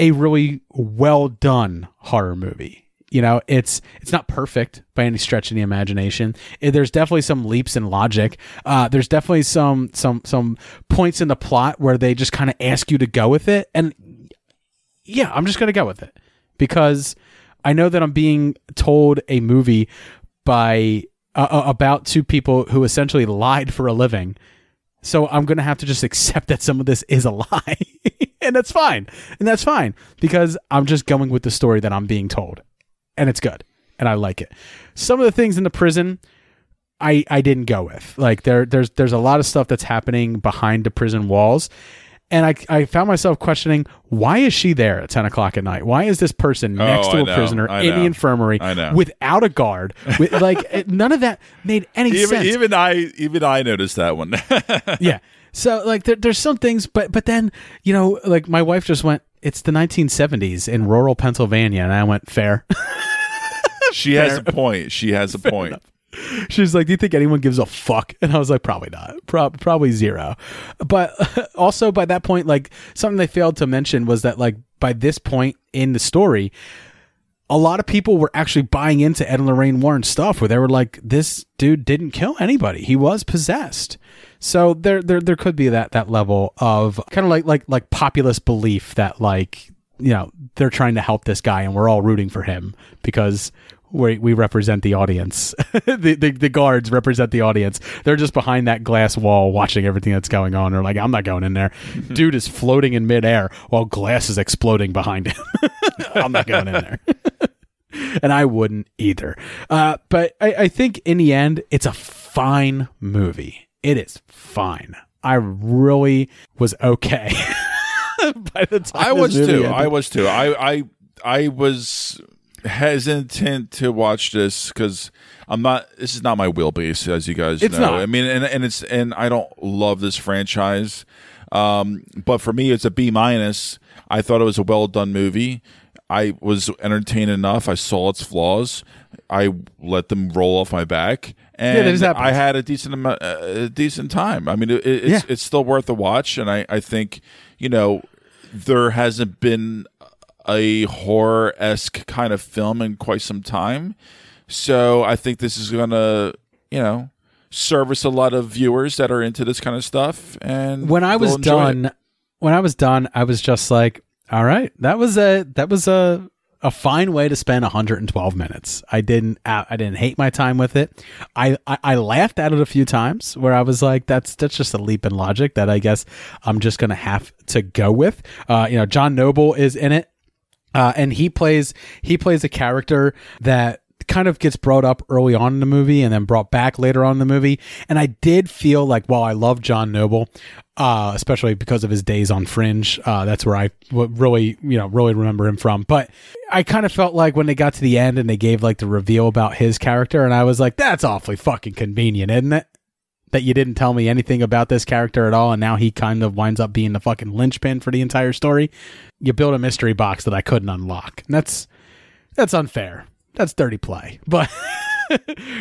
a really well done horror movie. You know, it's it's not perfect by any stretch of the imagination. Eh, There's definitely some leaps in logic. Uh, there's definitely some some some points in the plot where they just kind of ask you to go with it, and yeah, I'm just gonna go with it because I know that I'm being told a movie by uh, uh, about two people who essentially lied for a living. So I'm to have to just accept that some of this is a lie. and that's fine. And that's fine because I'm just going with the story that I'm being told. And it's good. And I like it. Some of the things in the prison I I didn't go with. Like there there's there's a lot of stuff that's happening behind the prison walls. And I, I found myself questioning why is she there at 10 o'clock at night? Why is this person oh, next Oh, to I a know. prisoner I in the infirmary without a guard? With, like none of that made any Even sense even I even I noticed that one. yeah. So like there, there's some things, but but then you know like my wife just went. It's the 1970s in rural Pennsylvania, and I went fair. she has a point. She has a point. She's like, "Do you think anyone gives a fuck?" And I was like, "Probably not. Pro- probably zero. But also by that point, like something they failed to mention was that like by this point in the story, a lot of people were actually buying into Ed and Lorraine Warren stuff where they were like, this dude didn't kill anybody. He was possessed. So there there there could be that that level of kind of like like like populist belief that like you know they're trying to help this guy and we're all rooting for him because we we represent the audience. the, the the guards represent the audience. They're just behind that glass wall watching everything that's going on. They're like, I'm not going in there. Dude is floating in midair while glass is exploding behind him. I'm not going in there. and I wouldn't either. Uh, but I, I think in the end, it's a fine movie. It is fine. I really was okay. By the time I was too. ended. I was too. I I I was hesitant to watch this because I'm not. This is not my wheelbase, as you guys It's know. not. I mean, and and it's and I don't love this franchise. Um, but for me, it's a B minus. I thought it was a well done movie. I was entertained enough. I saw its flaws. I let them roll off my back, and happens. I had a decent amount, uh, a decent time. I mean, it, it's Yeah. it's still worth a watch, and I I think you know there hasn't been a horror esque kind of film in quite some time. So I think this is gonna, you know, service a lot of viewers that are into this kind of stuff. And when I was they'll it. done, when I was done, I was just like, all right, that was a that was a a fine way to spend 112 minutes. I didn't I I didn't hate my time with it. I, I I laughed at it a few times where I was like, that's that's just a leap in logic that I guess I'm just gonna have to go with. Uh, you know, John Noble is in it. Uh, and he plays he plays a character that kind of gets brought up early on in the movie and then brought back later on in the movie. And I did feel like while I love John Noble, uh, especially because of his days on Fringe, uh, that's where I really you know really remember him from. But I kind of felt like when they got to the end and they gave like the reveal about his character, and I was like, that's awfully fucking convenient, isn't it? That you didn't tell me anything about this character at all, and now he kind of winds up being the fucking linchpin for the entire story. You build a mystery box that I couldn't unlock. And that's that's unfair. That's dirty play. But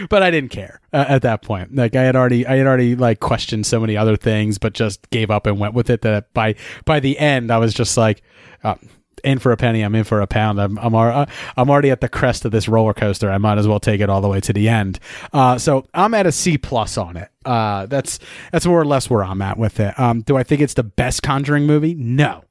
but I didn't care uh, at that point. Like I had already I had already like questioned so many other things, but just gave up and went with it. That by by the end, I was just like. Uh, in for a penny, I'm in for a pound. I'm I'm, al- I'm already at the crest of this roller coaster. I might as well take it all the way to the end. Uh, so I'm at a C plus on it. Uh, that's that's more or less where I'm at with it. Um, do I think it's the best Conjuring movie? No.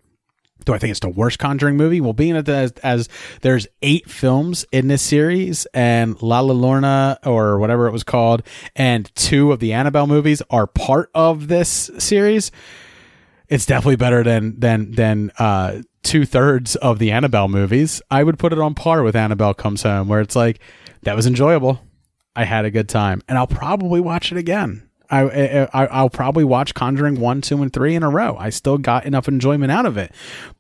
Do I think it's the worst Conjuring movie? Well, being as, as, as there's eight films in this series, and La La Lorna or whatever it was called, and two of the Annabelle movies are part of this series. It's definitely better than than than uh, two thirds of the Annabelle movies. I would put it on par with Annabelle Comes Home, where it's like that was enjoyable. I had a good time, and I'll probably watch it again. I, I I'll probably watch Conjuring one, two, and three in a row. I still got enough enjoyment out of it,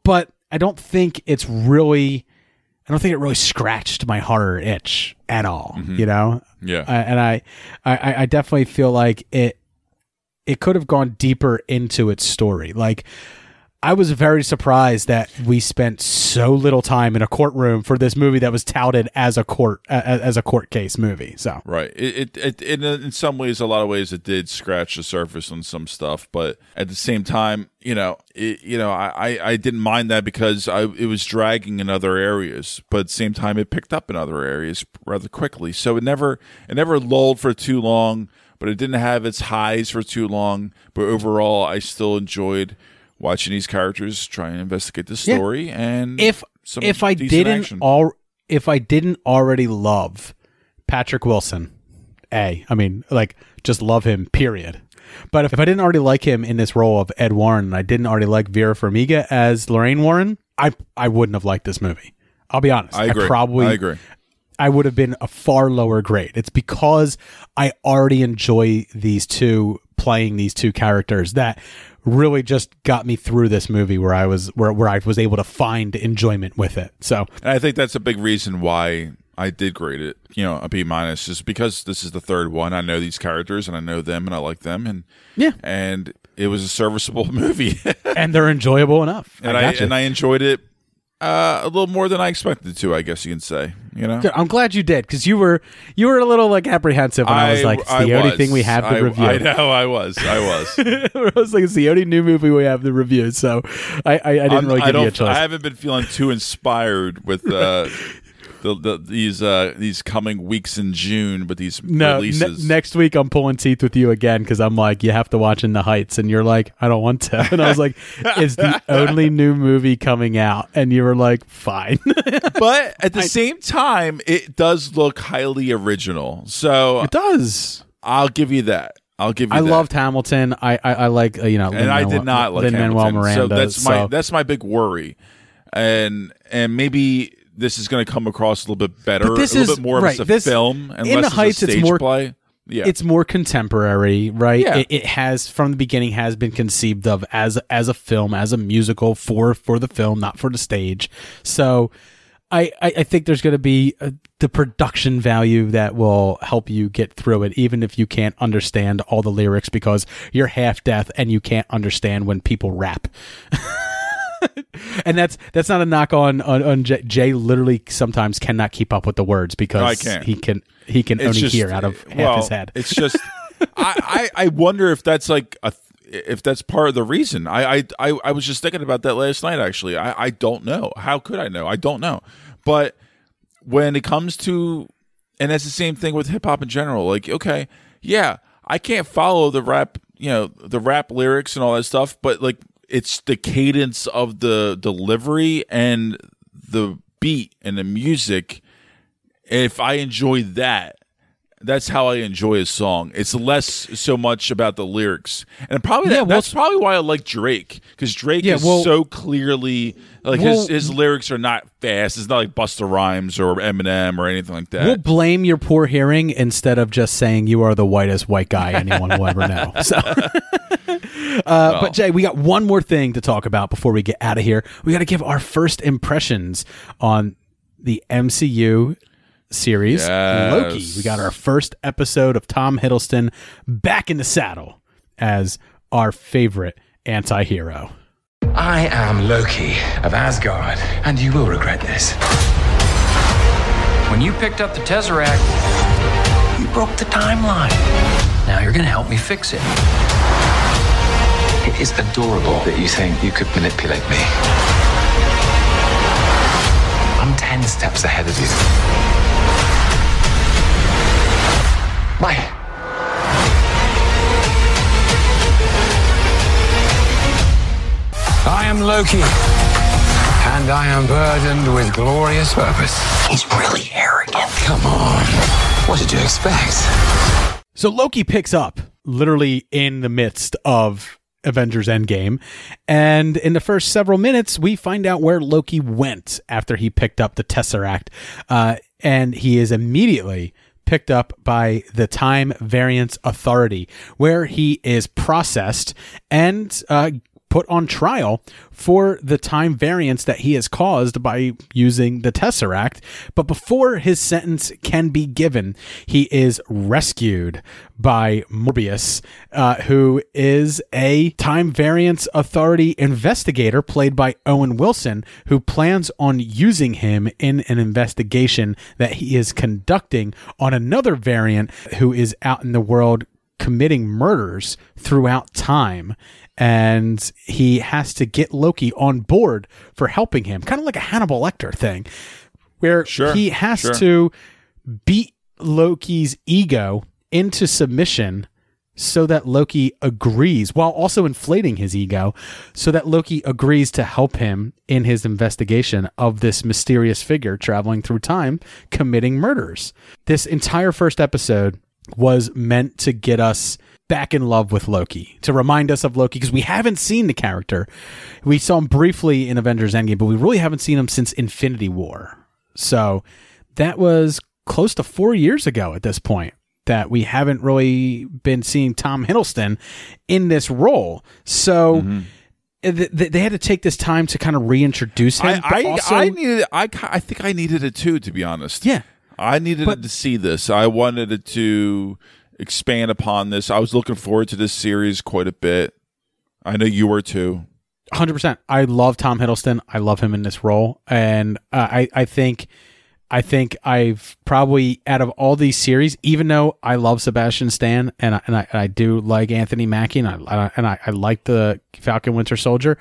but I don't think it's really. I don't think it really scratched my horror itch at all. Mm-hmm. You know, Yeah. I, and I, I, I definitely feel like it. It could have gone deeper into its story. Like, I was very surprised that we spent so little time in a courtroom for this movie that was touted as a court as a court case movie. So Right. It, it, it in, in some ways, a lot of ways, it did scratch the surface on some stuff, but at the same time, you know, it, you know, I, I, I didn't mind that because I it was dragging in other areas, but at the same time, it picked up in other areas rather quickly. So it never it never lulled for too long, but it didn't have its highs for too long. But overall, I still enjoyed watching these characters try and investigate the Yeah. story. And if some if I didn't all if I didn't already love Patrick Wilson, a I mean like just love him period. But if, if I didn't already like him in this role of Ed Warren, and I didn't already like Vera Farmiga as Lorraine Warren, I I wouldn't have liked this movie. I'll be honest. I agree. probably I agree. I would have been a far lower grade. It's because I already enjoy these two playing these two characters that really just got me through this movie where I was where, where I was able to find enjoyment with it. So And I think that's a big reason why I did grade it, you know, a B minus, just because this is the third one. I know these characters and I know them and I like them, and Yeah. and it was a serviceable movie, and they're enjoyable enough. and I, gotcha. and I enjoyed it uh, a little more than I expected to. I guess you can say, you know. I'm glad you did because you were you were a little like apprehensive when I, was like, it's the I only was. thing we have to I, review. I know, I was, I was. I was like, it's the only new movie we have to review. So I I, I didn't I'm- really I give you a choice. I haven't been feeling too inspired with uh, the, the these uh, these coming weeks in June, but these No, ne- next week I'm pulling teeth with you again because I'm like, you have to watch In the Heights, and you're like, I don't want to, and I was like, it's the only new movie coming out, and you were like, fine. but at the same time, it does look highly original. So it does. I'll give you that. I'll give you. That. I that. loved Hamilton. I I, I like uh, you know, and I did not like Lin Manuel Hamilton. Miranda. So that's my so- that's my big worry, and and maybe this is going to come across a little bit better, But this a little is- bit more right, of a this- film and in less the Heights, a it's more- play. Yeah, It's more contemporary, right? Yeah. It, it has from the beginning has been conceived of as as a film, as a musical for for the film, not for the stage. So, I I, I think there's going to be uh the production value that will help you get through it, even if you can't understand all the lyrics because you're half deaf and you can't understand when people rap. and that's that's not a knock on on, on Jay. Jay. Literally, sometimes cannot keep up with the words because I can't. he can he can It's only just- hear out of eh, half well, his head. It's just, I, I, I wonder if that's like a, if that's part of the reason. I, I, I, I was just thinking about that last night. Actually, I, I don't know. How could I know? I don't know. But when it comes to, and that's the same thing with hip hop in general. Like, okay, yeah, I can't follow the rap, you know, the rap lyrics and all that stuff, but like it's the cadence of the delivery and the beat and the music. If I enjoy that, that's how I enjoy a song. It's less so much about the lyrics, and probably that, Yeah, well- that's probably why I like Drake because Drake Yeah, is well- so clearly like Well- his his lyrics are not fast. It's not like Busta Rhymes or Eminem or anything like that. We'll blame your poor hearing instead of just saying you are the whitest white guy anyone will ever know. So, uh, but Jay, we got one more thing to talk about before we get out of here. We got to give our first impressions on the MCU series Yes. Loki. We got our first episode of Tom Hiddleston back in the saddle as our favorite anti-hero. I am Loki of Asgard, and you will regret this. When you picked up the Tesseract, you broke the timeline. Now you're gonna help me fix it. It is adorable that you think you could manipulate me. I'm ten steps ahead of you. Why? I am Loki, and I am burdened with glorious purpose. He's really arrogant. Come on. What did you expect? So Loki picks up literally in the midst of Avengers Endgame. And in the first several minutes, we find out where Loki went after he picked up the Tesseract. Uh, and he is immediately picked up by the Time Variance Authority, where he is processed and uh, put on trial for the time variance that he has caused by using the Tesseract. But before his sentence can be given, he is rescued by Mobius, uh, who is a time variance authority investigator played by Owen Wilson, who plans on using him in an investigation that he is conducting on another variant who is out in the world committing murders throughout time and he has to get Loki on board for helping him, kind of like a Hannibal Lecter thing, where Sure, he has sure. to beat Loki's ego into submission so that Loki agrees while also inflating his ego so that Loki agrees to help him in his investigation of this mysterious figure traveling through time committing murders. This entire first episode was meant to get us back in love with Loki, to remind us of Loki because we haven't seen the character. We saw him briefly in Avengers Endgame, but we really haven't seen him since Infinity War. So that was close to 4 years ago at this point that we haven't really been seeing Tom Hiddleston in this role. So mm-hmm. th- they had to take this time to kind of reintroduce him. I, I, also- I needed. I, I think I needed it too. To be honest, Yeah. I needed But- it to see this. I wanted it to expand upon this. I was looking forward to this series quite a bit. I know you were too. hundred percent. I love Tom Hiddleston. I love him in this role, and uh, I I think I think I've probably out of all these series, even though I love Sebastian Stan and I, and I, I do like Anthony Mackie and I and I, I like the Falcon Winter Soldier,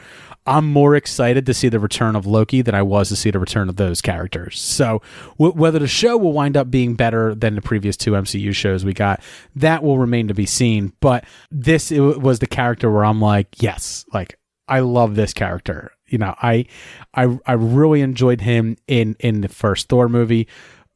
I'm more excited to see the return of Loki than I was to see the return of those characters. So w- whether the show will wind up being better than the previous two MCU shows we got, that will remain to be seen. But this was the character where I'm like, yes, like I love this character. You know, I, I, I really enjoyed him in in the first Thor movie.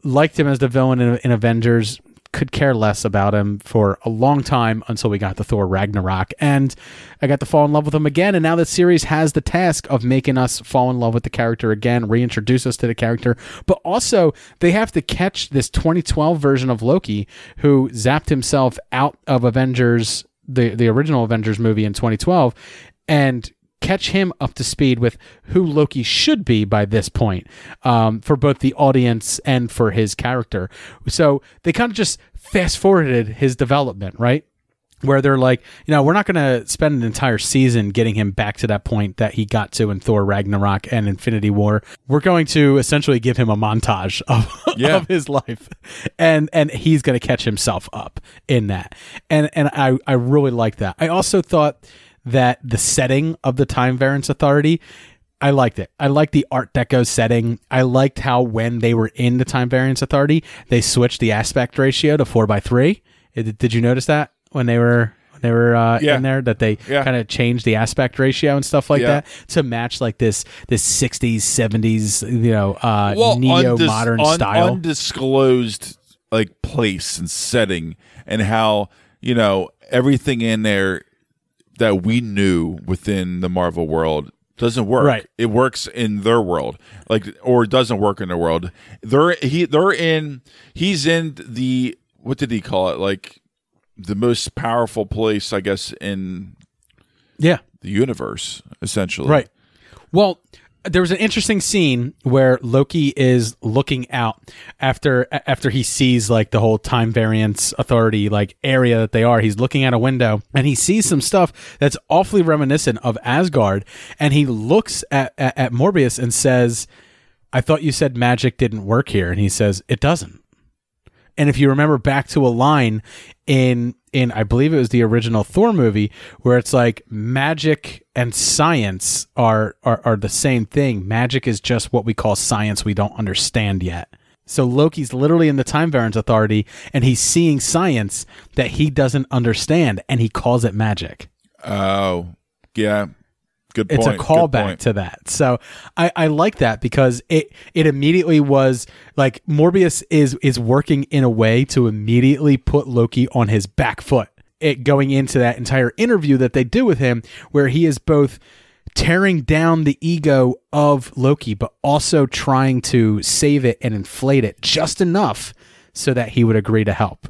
Liked him as the villain in, in Avengers. could care less about him for a long time until we got the Thor Ragnarok. And I got to fall in love with him again. And now the series has the task of making us fall in love with the character again, reintroduce us to the character. But also, they have to catch this 2012 version of Loki who zapped himself out of Avengers, the, the original Avengers movie in 2012, and catch him up to speed with who Loki should be by this point um, for both the audience and for his character. So they kind of just fast forwarded his development, right? Where they're like, you know, we're not going to spend an entire season getting him back to that point that he got to in Thor Ragnarok and Infinity War. We're going to essentially give him a montage of, Yeah. of his life, and and he's going to catch himself up in that. And and I I really like that. I also thought that the setting of the Time Variance Authority, I liked it. I liked the Art Deco setting. I liked how when they were in the Time Variance Authority, they switched the aspect ratio to four by three. Did, did you notice that when they were when they were uh, Yeah. in there that they Yeah. kind of changed the aspect ratio and stuff like Yeah. that to match like this this sixties seventies you know uh, well, neo undis- modern un- style. undisclosed like place and setting, and how you know everything in there that we knew within the Marvel world doesn't work. Right. It works in their world, like or it doesn't work in their world. They're he they're in he's in the what did he call it like the most powerful place I guess in yeah. the universe essentially. Right. Well, there was an interesting scene where Loki is looking out after after he sees like the whole time variance authority like area that they are. He's looking out a window and he sees some stuff that's awfully reminiscent of Asgard. And he looks at, at, at Mobius and says, "I thought you said magic didn't work here." And he says, "It doesn't." And if you remember back to a line in in I believe it was the original Thor movie where it's like magic and science are are, are the same thing. Magic is just what we call science we don't understand yet. So Loki's literally in the Time Variance Authority and he's seeing science that he doesn't understand and he calls it magic. Oh, yeah. Good point. It's a callback to that. So I, I like that because it it immediately was like Mobius is is working in a way to immediately put Loki on his back foot. It going into that entire interview that they do with him where he is both tearing down the ego of Loki but also trying to save it and inflate it just enough so that he would agree to help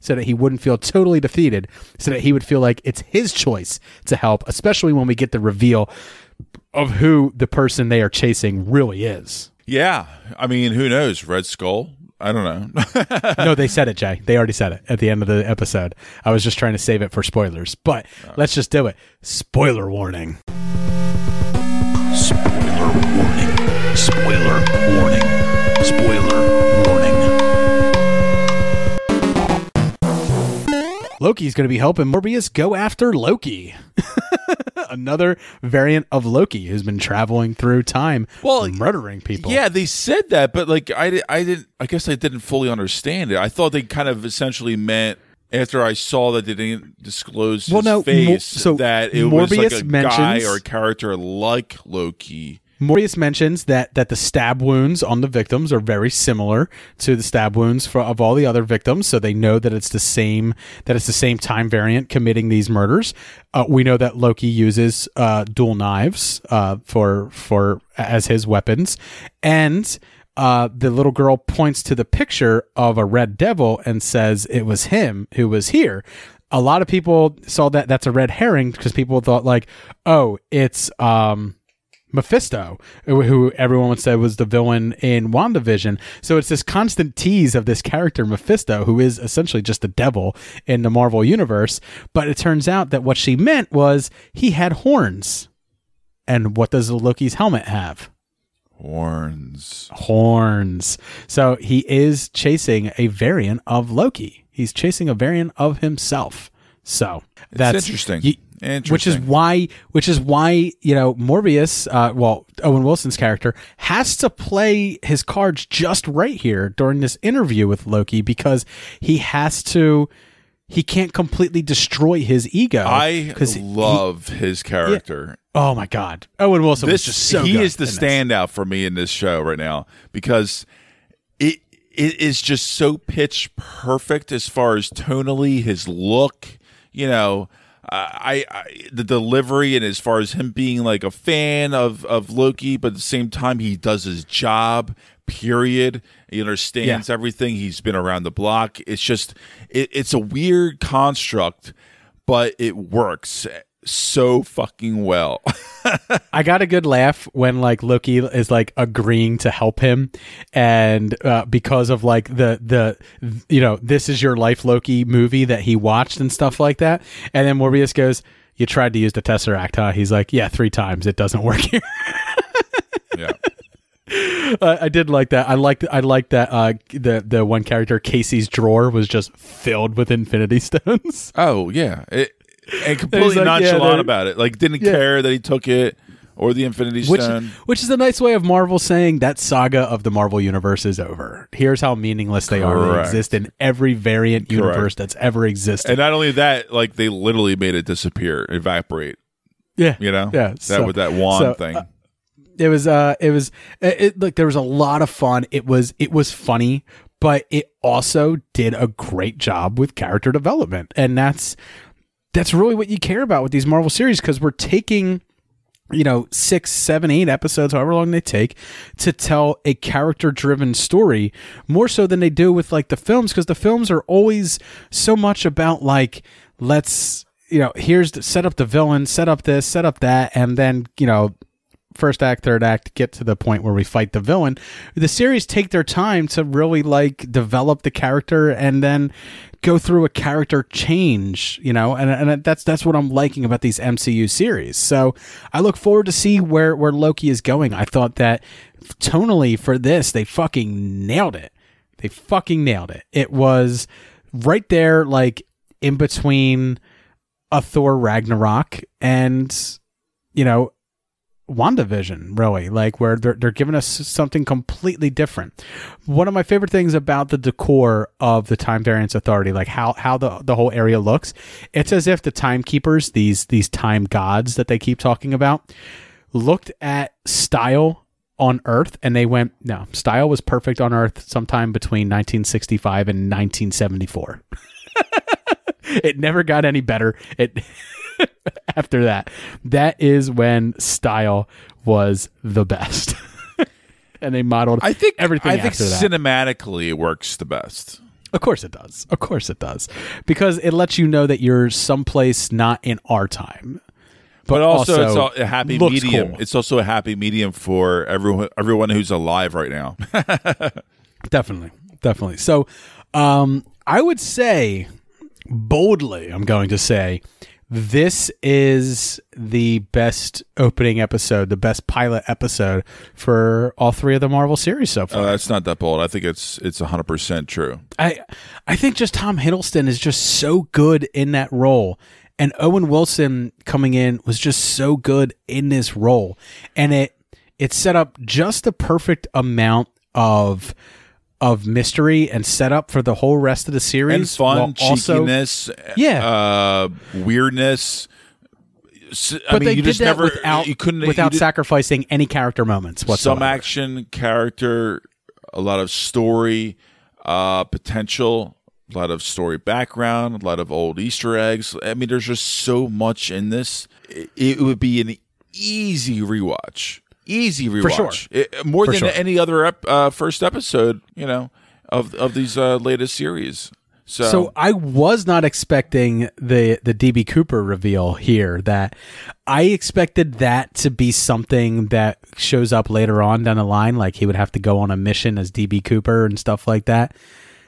so that he wouldn't feel totally defeated, so that he would feel like it's his choice to help, especially when we get the reveal of who the person they are chasing really is. Yeah, I mean, who knows? Red Skull. I don't know. no, they said it, Jay. They already said it at the end of the episode. I was just trying to save it for spoilers, but oh. let's just do it. Spoiler warning. Spoiler warning. Spoiler warning. Spoiler Loki's going to be helping Mobius go after Loki. Another variant of Loki who's been traveling through time, Well, murdering people. Yeah, they said that, but like I, I didn't. I guess I didn't fully understand it. I thought they kind of essentially meant after I saw that they didn't disclose Well, his no, Mo- so that it was like Mobius a guy mentions- or a character like Loki. Mobius mentions that that the stab wounds on the victims are very similar to the stab wounds for, of all the other victims, so they know that it's the same that it's the same time variant committing these murders. Uh, we know that Loki uses uh, dual knives uh, for for as his weapons, and uh, the little girl points to the picture of a red devil and says it was him who was here. A lot of people saw that that's a red herring because people thought like, oh, it's um Mephisto, who everyone would say was the villain in WandaVision. So it's this constant tease of this character, Mephisto, who is essentially just the devil in the Marvel Universe. But it turns out that what she meant was he had horns. And what does Loki's helmet have? Horns. Horns. So he is chasing a variant of Loki. He's chasing a variant of himself. So that's interesting. y- Which is why, which is why you know Mobius, uh, well Owen Wilson's character has to play his cards just right here during this interview with Loki because he has to, he can't completely destroy his ego. I 'cause he- love his character. oh my God, Owen Wilson this was just so he is the in this. standout for me in this show right now because it it is just so pitch perfect as far as tonally his look you know I, I the delivery and as far as him being like a fan of of Loki but at the same time he does his job period. He understands Yeah. everything. He's been around the block. It's just it, it's a weird construct but it works so fucking well I got a good laugh when like Loki is like agreeing to help him, and uh, because of like the the you know this is your life Loki movie that he watched and stuff like that, and then Mobius goes, "You tried to use the Tesseract, huh?" He's like, "Yeah, three times. It doesn't work here." yeah uh, I did like that. I liked I liked that uh, the the one character Casey's drawer was just filled with Infinity Stones. Oh yeah, it, and completely like, nonchalant they're- about it. Like didn't Yeah. care that he took it or the Infinity Which, Stone. which is a nice way of Marvel saying that saga of the Marvel universe is over. Here's how meaningless they are. They exist in every variant universe Correct. that's ever existed. and not only that, like they literally made it disappear, evaporate. yeah, You know, yeah. that so- with that wand so, thing. uh, it was uh it was it, it like there was a lot of fun it was it was funny but it also did a great job with character development and that's that's really what you care about with these marvel series because we're taking you know six seven eight episodes however long they take to tell a character driven story more so than they do with like the films because the films are always so much about like let's you know here's the, set up the villain set up this set up that and then you know first act, third act, get to the point where we fight the villain. The series take their time to really like develop the character and then go through a character change, you know, and, and that's that's what I'm liking about these MCU series. So I look forward to see where where Loki is going. I thought that tonally for this, they fucking nailed it. They fucking nailed it. It was right there, like in between a Thor Ragnarok and you know WandaVision, really, like where they're, they're giving us something completely different. One of my favorite things about the decor of the Time Variance Authority, like how, how the, the whole area looks, it's as if the timekeepers, these these time gods that they keep talking about, looked at style on Earth and they went, no, style was perfect on Earth sometime between 1965 and 1974. it never got any better. It after that. That is when style was the best. and they modeled I think everything I think that. cinematically it works the best. Of course it does. Of course it does. Because it lets you know that you're someplace not in our time. But, also, it's also a happy medium. cool. It's also a happy medium for everyone everyone who's alive right now. Definitely. Definitely. So um I would say boldly, I'm going to say this is the best opening episode, the best pilot episode for all three of the Marvel series so far. Uh, that's not that bold. I think it's it's hundred percent true. I I think just Tom Hiddleston is just so good in that role. And Owen Wilson coming in was just so good in this role. And it it set up just the perfect amount of of mystery and setup for the whole rest of the series. And fun, while also- cheekiness, Yeah. uh, weirdness. S- I but mean, they you did just that never without you couldn't without you sacrificing any character moments whatsoever. some action, character, a lot of story uh, potential, a lot of story background, a lot of old Easter eggs. I mean, there's just so much in this. It, it would be an easy rewatch, easy rewatch, For sure. It- more For than sure. any other ep- uh, first episode, you know, of of these uh, latest series. So, So I was not expecting the the DB Cooper reveal here. That I expected that to be something that shows up later on down the line, like he would have to go on a mission as DB Cooper and stuff like that.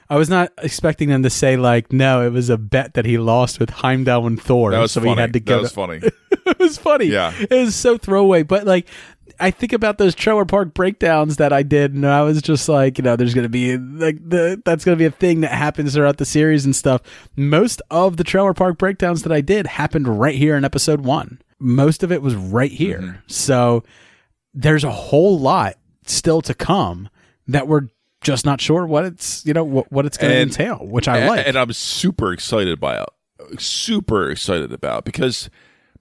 I was not expecting them to say like, no, it was a bet that he lost with Heimdall and Thor, that was so funny. he had to go. that was funny. it was funny. Yeah. It was so throwaway. But like I think about those trailer park breakdowns that I did and I was just like, you know, there's gonna be like the that's gonna be a thing that happens throughout the series and stuff. Most of the trailer park breakdowns that I did happened right here in episode one. Most of it was right here. Mm-hmm. So there's a whole lot still to come that we're just not sure what it's you know what, what it's gonna entail, which I and, like. and I'm super excited by it. Super excited about because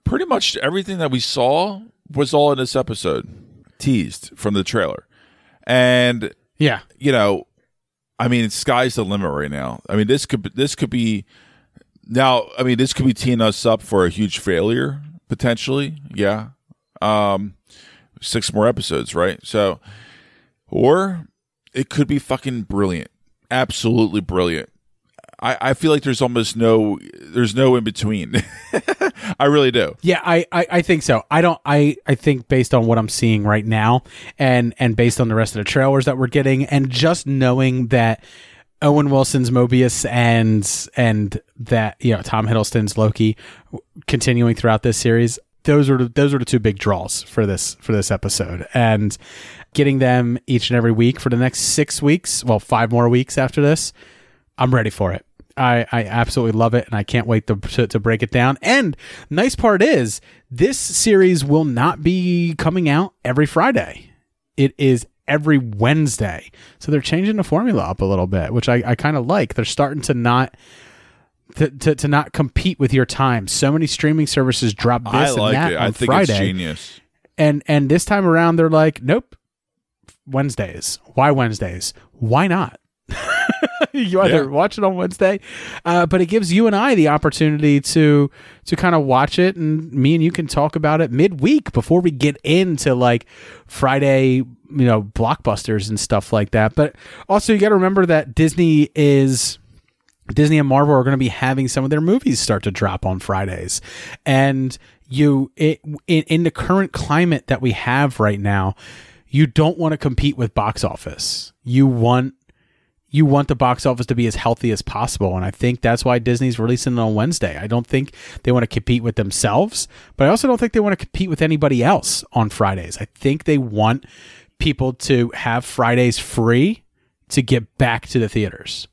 pretty much everything that we saw was all in this episode, teased from the trailer, and yeah. you know, I mean, sky's the limit right now. I mean, this could this could be now. I mean, this could be teeing us up for a huge failure potentially. Yeah, um, six more episodes, right? So, or it could be fucking brilliant, absolutely brilliant. I, I feel like there's almost no there's no in between. I really do. Yeah, I, I, I think so. I don't I, I think based on what I'm seeing right now and and based on the rest of the trailers that we're getting and just knowing that Owen Wilson's Mobius and and that you know Tom Hiddleston's Loki continuing throughout this series those are the, those are the two big draws for this for this episode and getting them each and every week for the next 6 weeks well 5 more weeks after this I'm ready for it I, I absolutely love it and I can't wait to, to, to break it down. And nice part is this series will not be coming out every Friday. It is every Wednesday. So they're changing the formula up a little bit, which I, I kind of like. They're starting to not to, to, to not compete with your time. So many streaming services drop this I and like that it. on I think Friday. it's genius. And and this time around they're like, nope. Wednesdays. Why Wednesdays? Why not? you either Yeah. watch it on Wednesday, uh, but it gives you and I the opportunity to to kind of watch it, and me and you can talk about it midweek before we get into like Friday, you know, blockbusters and stuff like that. But also, you got to remember that Disney is. Disney and Marvel are going to be having some of their movies start to drop on Fridays, and you it, in in the current climate that we have right now, you don't want to compete with box office. You want you want the box office to be as healthy as possible. And I think that's why Disney's releasing it on Wednesday. I don't think they want to compete with themselves, but I also don't think they want to compete with anybody else on Fridays. I think they want people to have Fridays free to get back to the theaters.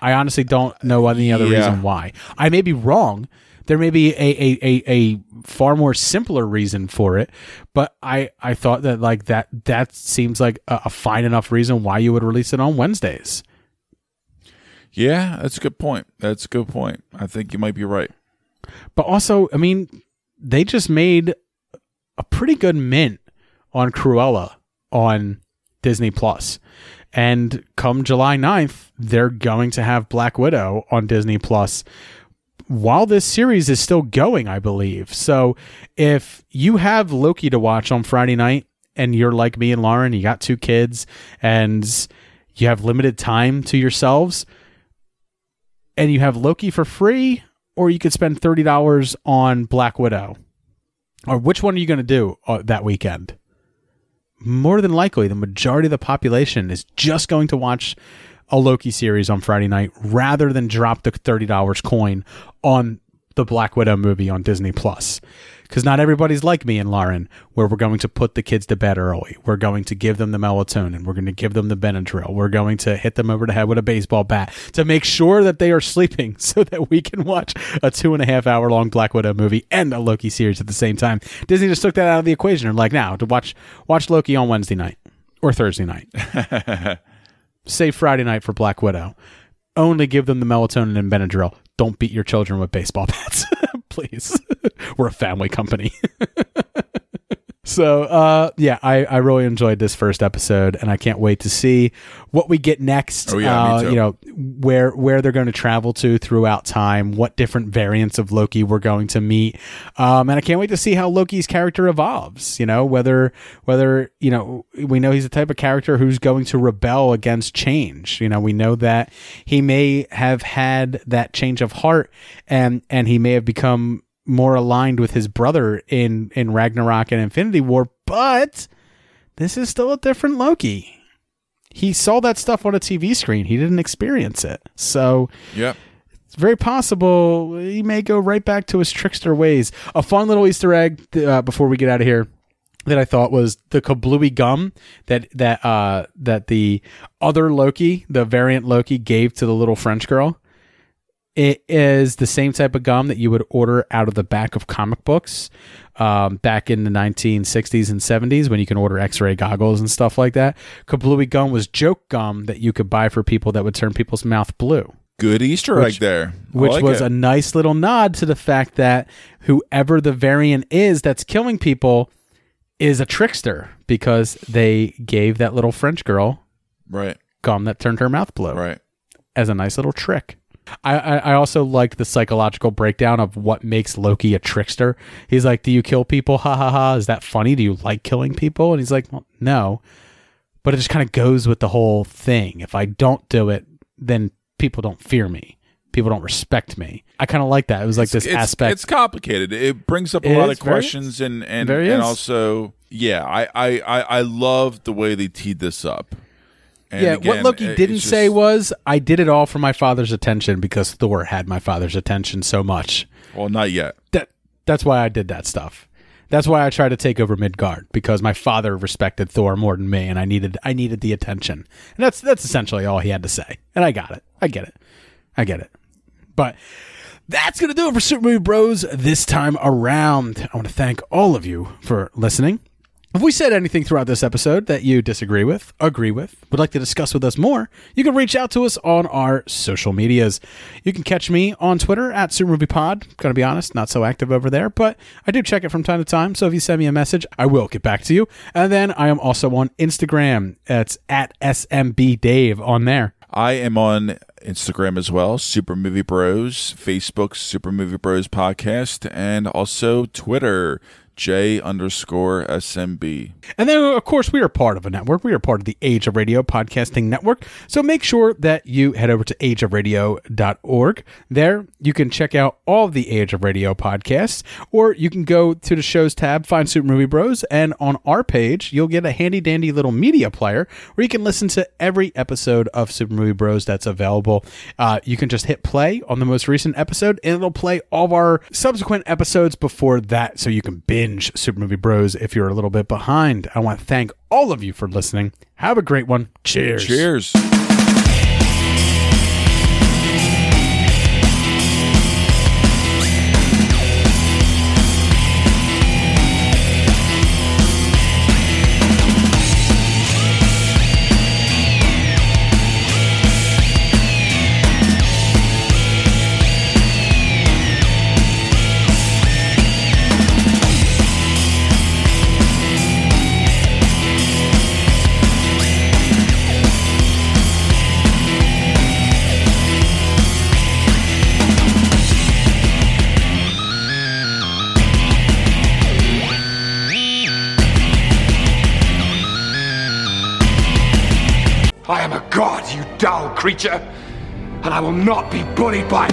I honestly don't know any other Yeah. reason why. I may be wrong. There may be a, a, a, a far more simpler reason for it, but I, I thought that like that that seems like a, a fine enough reason why you would release it on Wednesdays. Yeah, that's a good point. That's a good point. I think you might be right. But also, I mean, they just made a pretty good mint on Cruella on Disney Plus. And come July 9th, they're going to have Black Widow on Disney Plus while this series is still going, I believe. So if you have Loki to watch on Friday night and you're like me and Lauren, you got two kids and you have limited time to yourselves and you have Loki for free, or you could spend $30 on Black Widow. Or which one are you going to do uh, that weekend? More than likely, the majority of the population is just going to watch a Loki series on Friday night rather than drop the $30 coin on the Black Widow movie on Disney Plus. Because not everybody's like me and Lauren, where we're going to put the kids to bed early. We're going to give them the melatonin. We're going to give them the Benadryl. We're going to hit them over the head with a baseball bat to make sure that they are sleeping so that we can watch a two and a half hour long Black Widow movie and a Loki series at the same time. Disney just took that out of the equation like now to watch watch Loki on Wednesday night or Thursday night. Save Friday night for Black Widow. Only give them the melatonin and Benadryl. Don't beat your children with baseball bats, please. We're a family company. so, uh, yeah, I, I really enjoyed this first episode, and I can't wait to see what we get next. Oh, yeah, uh. You know, where where they're going to travel to throughout time, what different variants of Loki we're going to meet, um, and I can't wait to see how Loki's character evolves. You know, whether whether you know we know he's the type of character who's going to rebel against change. You know, we know that he may have had that change of heart, and and he may have become more aligned with his brother in in Ragnarok and Infinity War, but this is still a different Loki he saw that stuff on a TV screen. He didn't experience it. So Yep. it's very possible he may go right back to his trickster ways. A fun little Easter egg uh, before we get out of here that I thought was the kablooey gum that that uh, that the other Loki, the variant Loki, gave to the little French girl. It is the same type of gum that you would order out of the back of comic books um, back in the 1960s and 70s when you can order x-ray goggles and stuff like that. Kablooey gum was joke gum that you could buy for people that would turn people's mouth blue Good Easter Which- egg there. I which like was it. a nice little nod to the fact that whoever the variant is that's killing people is a trickster because they gave that little French girl right gum that turned her mouth blue. Right. As a nice little trick. I, I, also liked the psychological breakdown of what makes Loki a trickster. He's like, Do you kill people? Ha ha ha. Is that funny? Do you like killing people? And he's like, Well, no. But it just kind of goes with the whole thing. If I don't do it, then people don't fear me. People don't respect me. I kind of like that. It was like this it's, aspect. It's complicated. It brings up a It lot is, of questions and and, and is. also yeah, I I I, I love the way they teed this up. And yeah, again, what Loki it- didn't just- say was, I did it all for my father's attention because Thor had my father's attention so much. Well, not yet. That That's why I did that stuff. That's why I tried to take over Midgard because my father respected Thor more than me, and I needed I needed the attention. And that's that's essentially all he had to say, and I got it. I get it. I get it. But that's going to do it for Super Movie Bros this time around. I want to thank all of you for listening. If we said anything throughout this episode that you disagree with, agree with, would like to discuss with us more, you can reach out to us on our social medias. You can catch me on Twitter at SuperMoviePod. Gonna be honest, not so active over there, but I do check it from time to time. So if you send me a message, I will get back to you. And then I am also on Instagram. It's at SMBDave on there. I am on Instagram as well, Super Movie Bros, Facebook, Super Movie Bros Podcast, and also Twitter, J underscore SMB. And then, of course, we are part of a network. We are part of the Age of Radio Podcasting Network. So make sure that you head over to ageofradio.org. There, you can check out all the Age of Radio podcasts, or you can go to the shows tab, find Super Movie Bros, and on our page, you'll get a handy dandy little media player where you can listen to every episode of Super Movie Bros that's available. Uh, you can just hit play on the most recent episode, and it'll play all of our subsequent episodes before that, so you can binge Super Movie Bros if you're a little bit behind. I want to thank all of you for listening. Have a great one. Cheers. Cheers. God, you dull creature, and I will not be bullied by.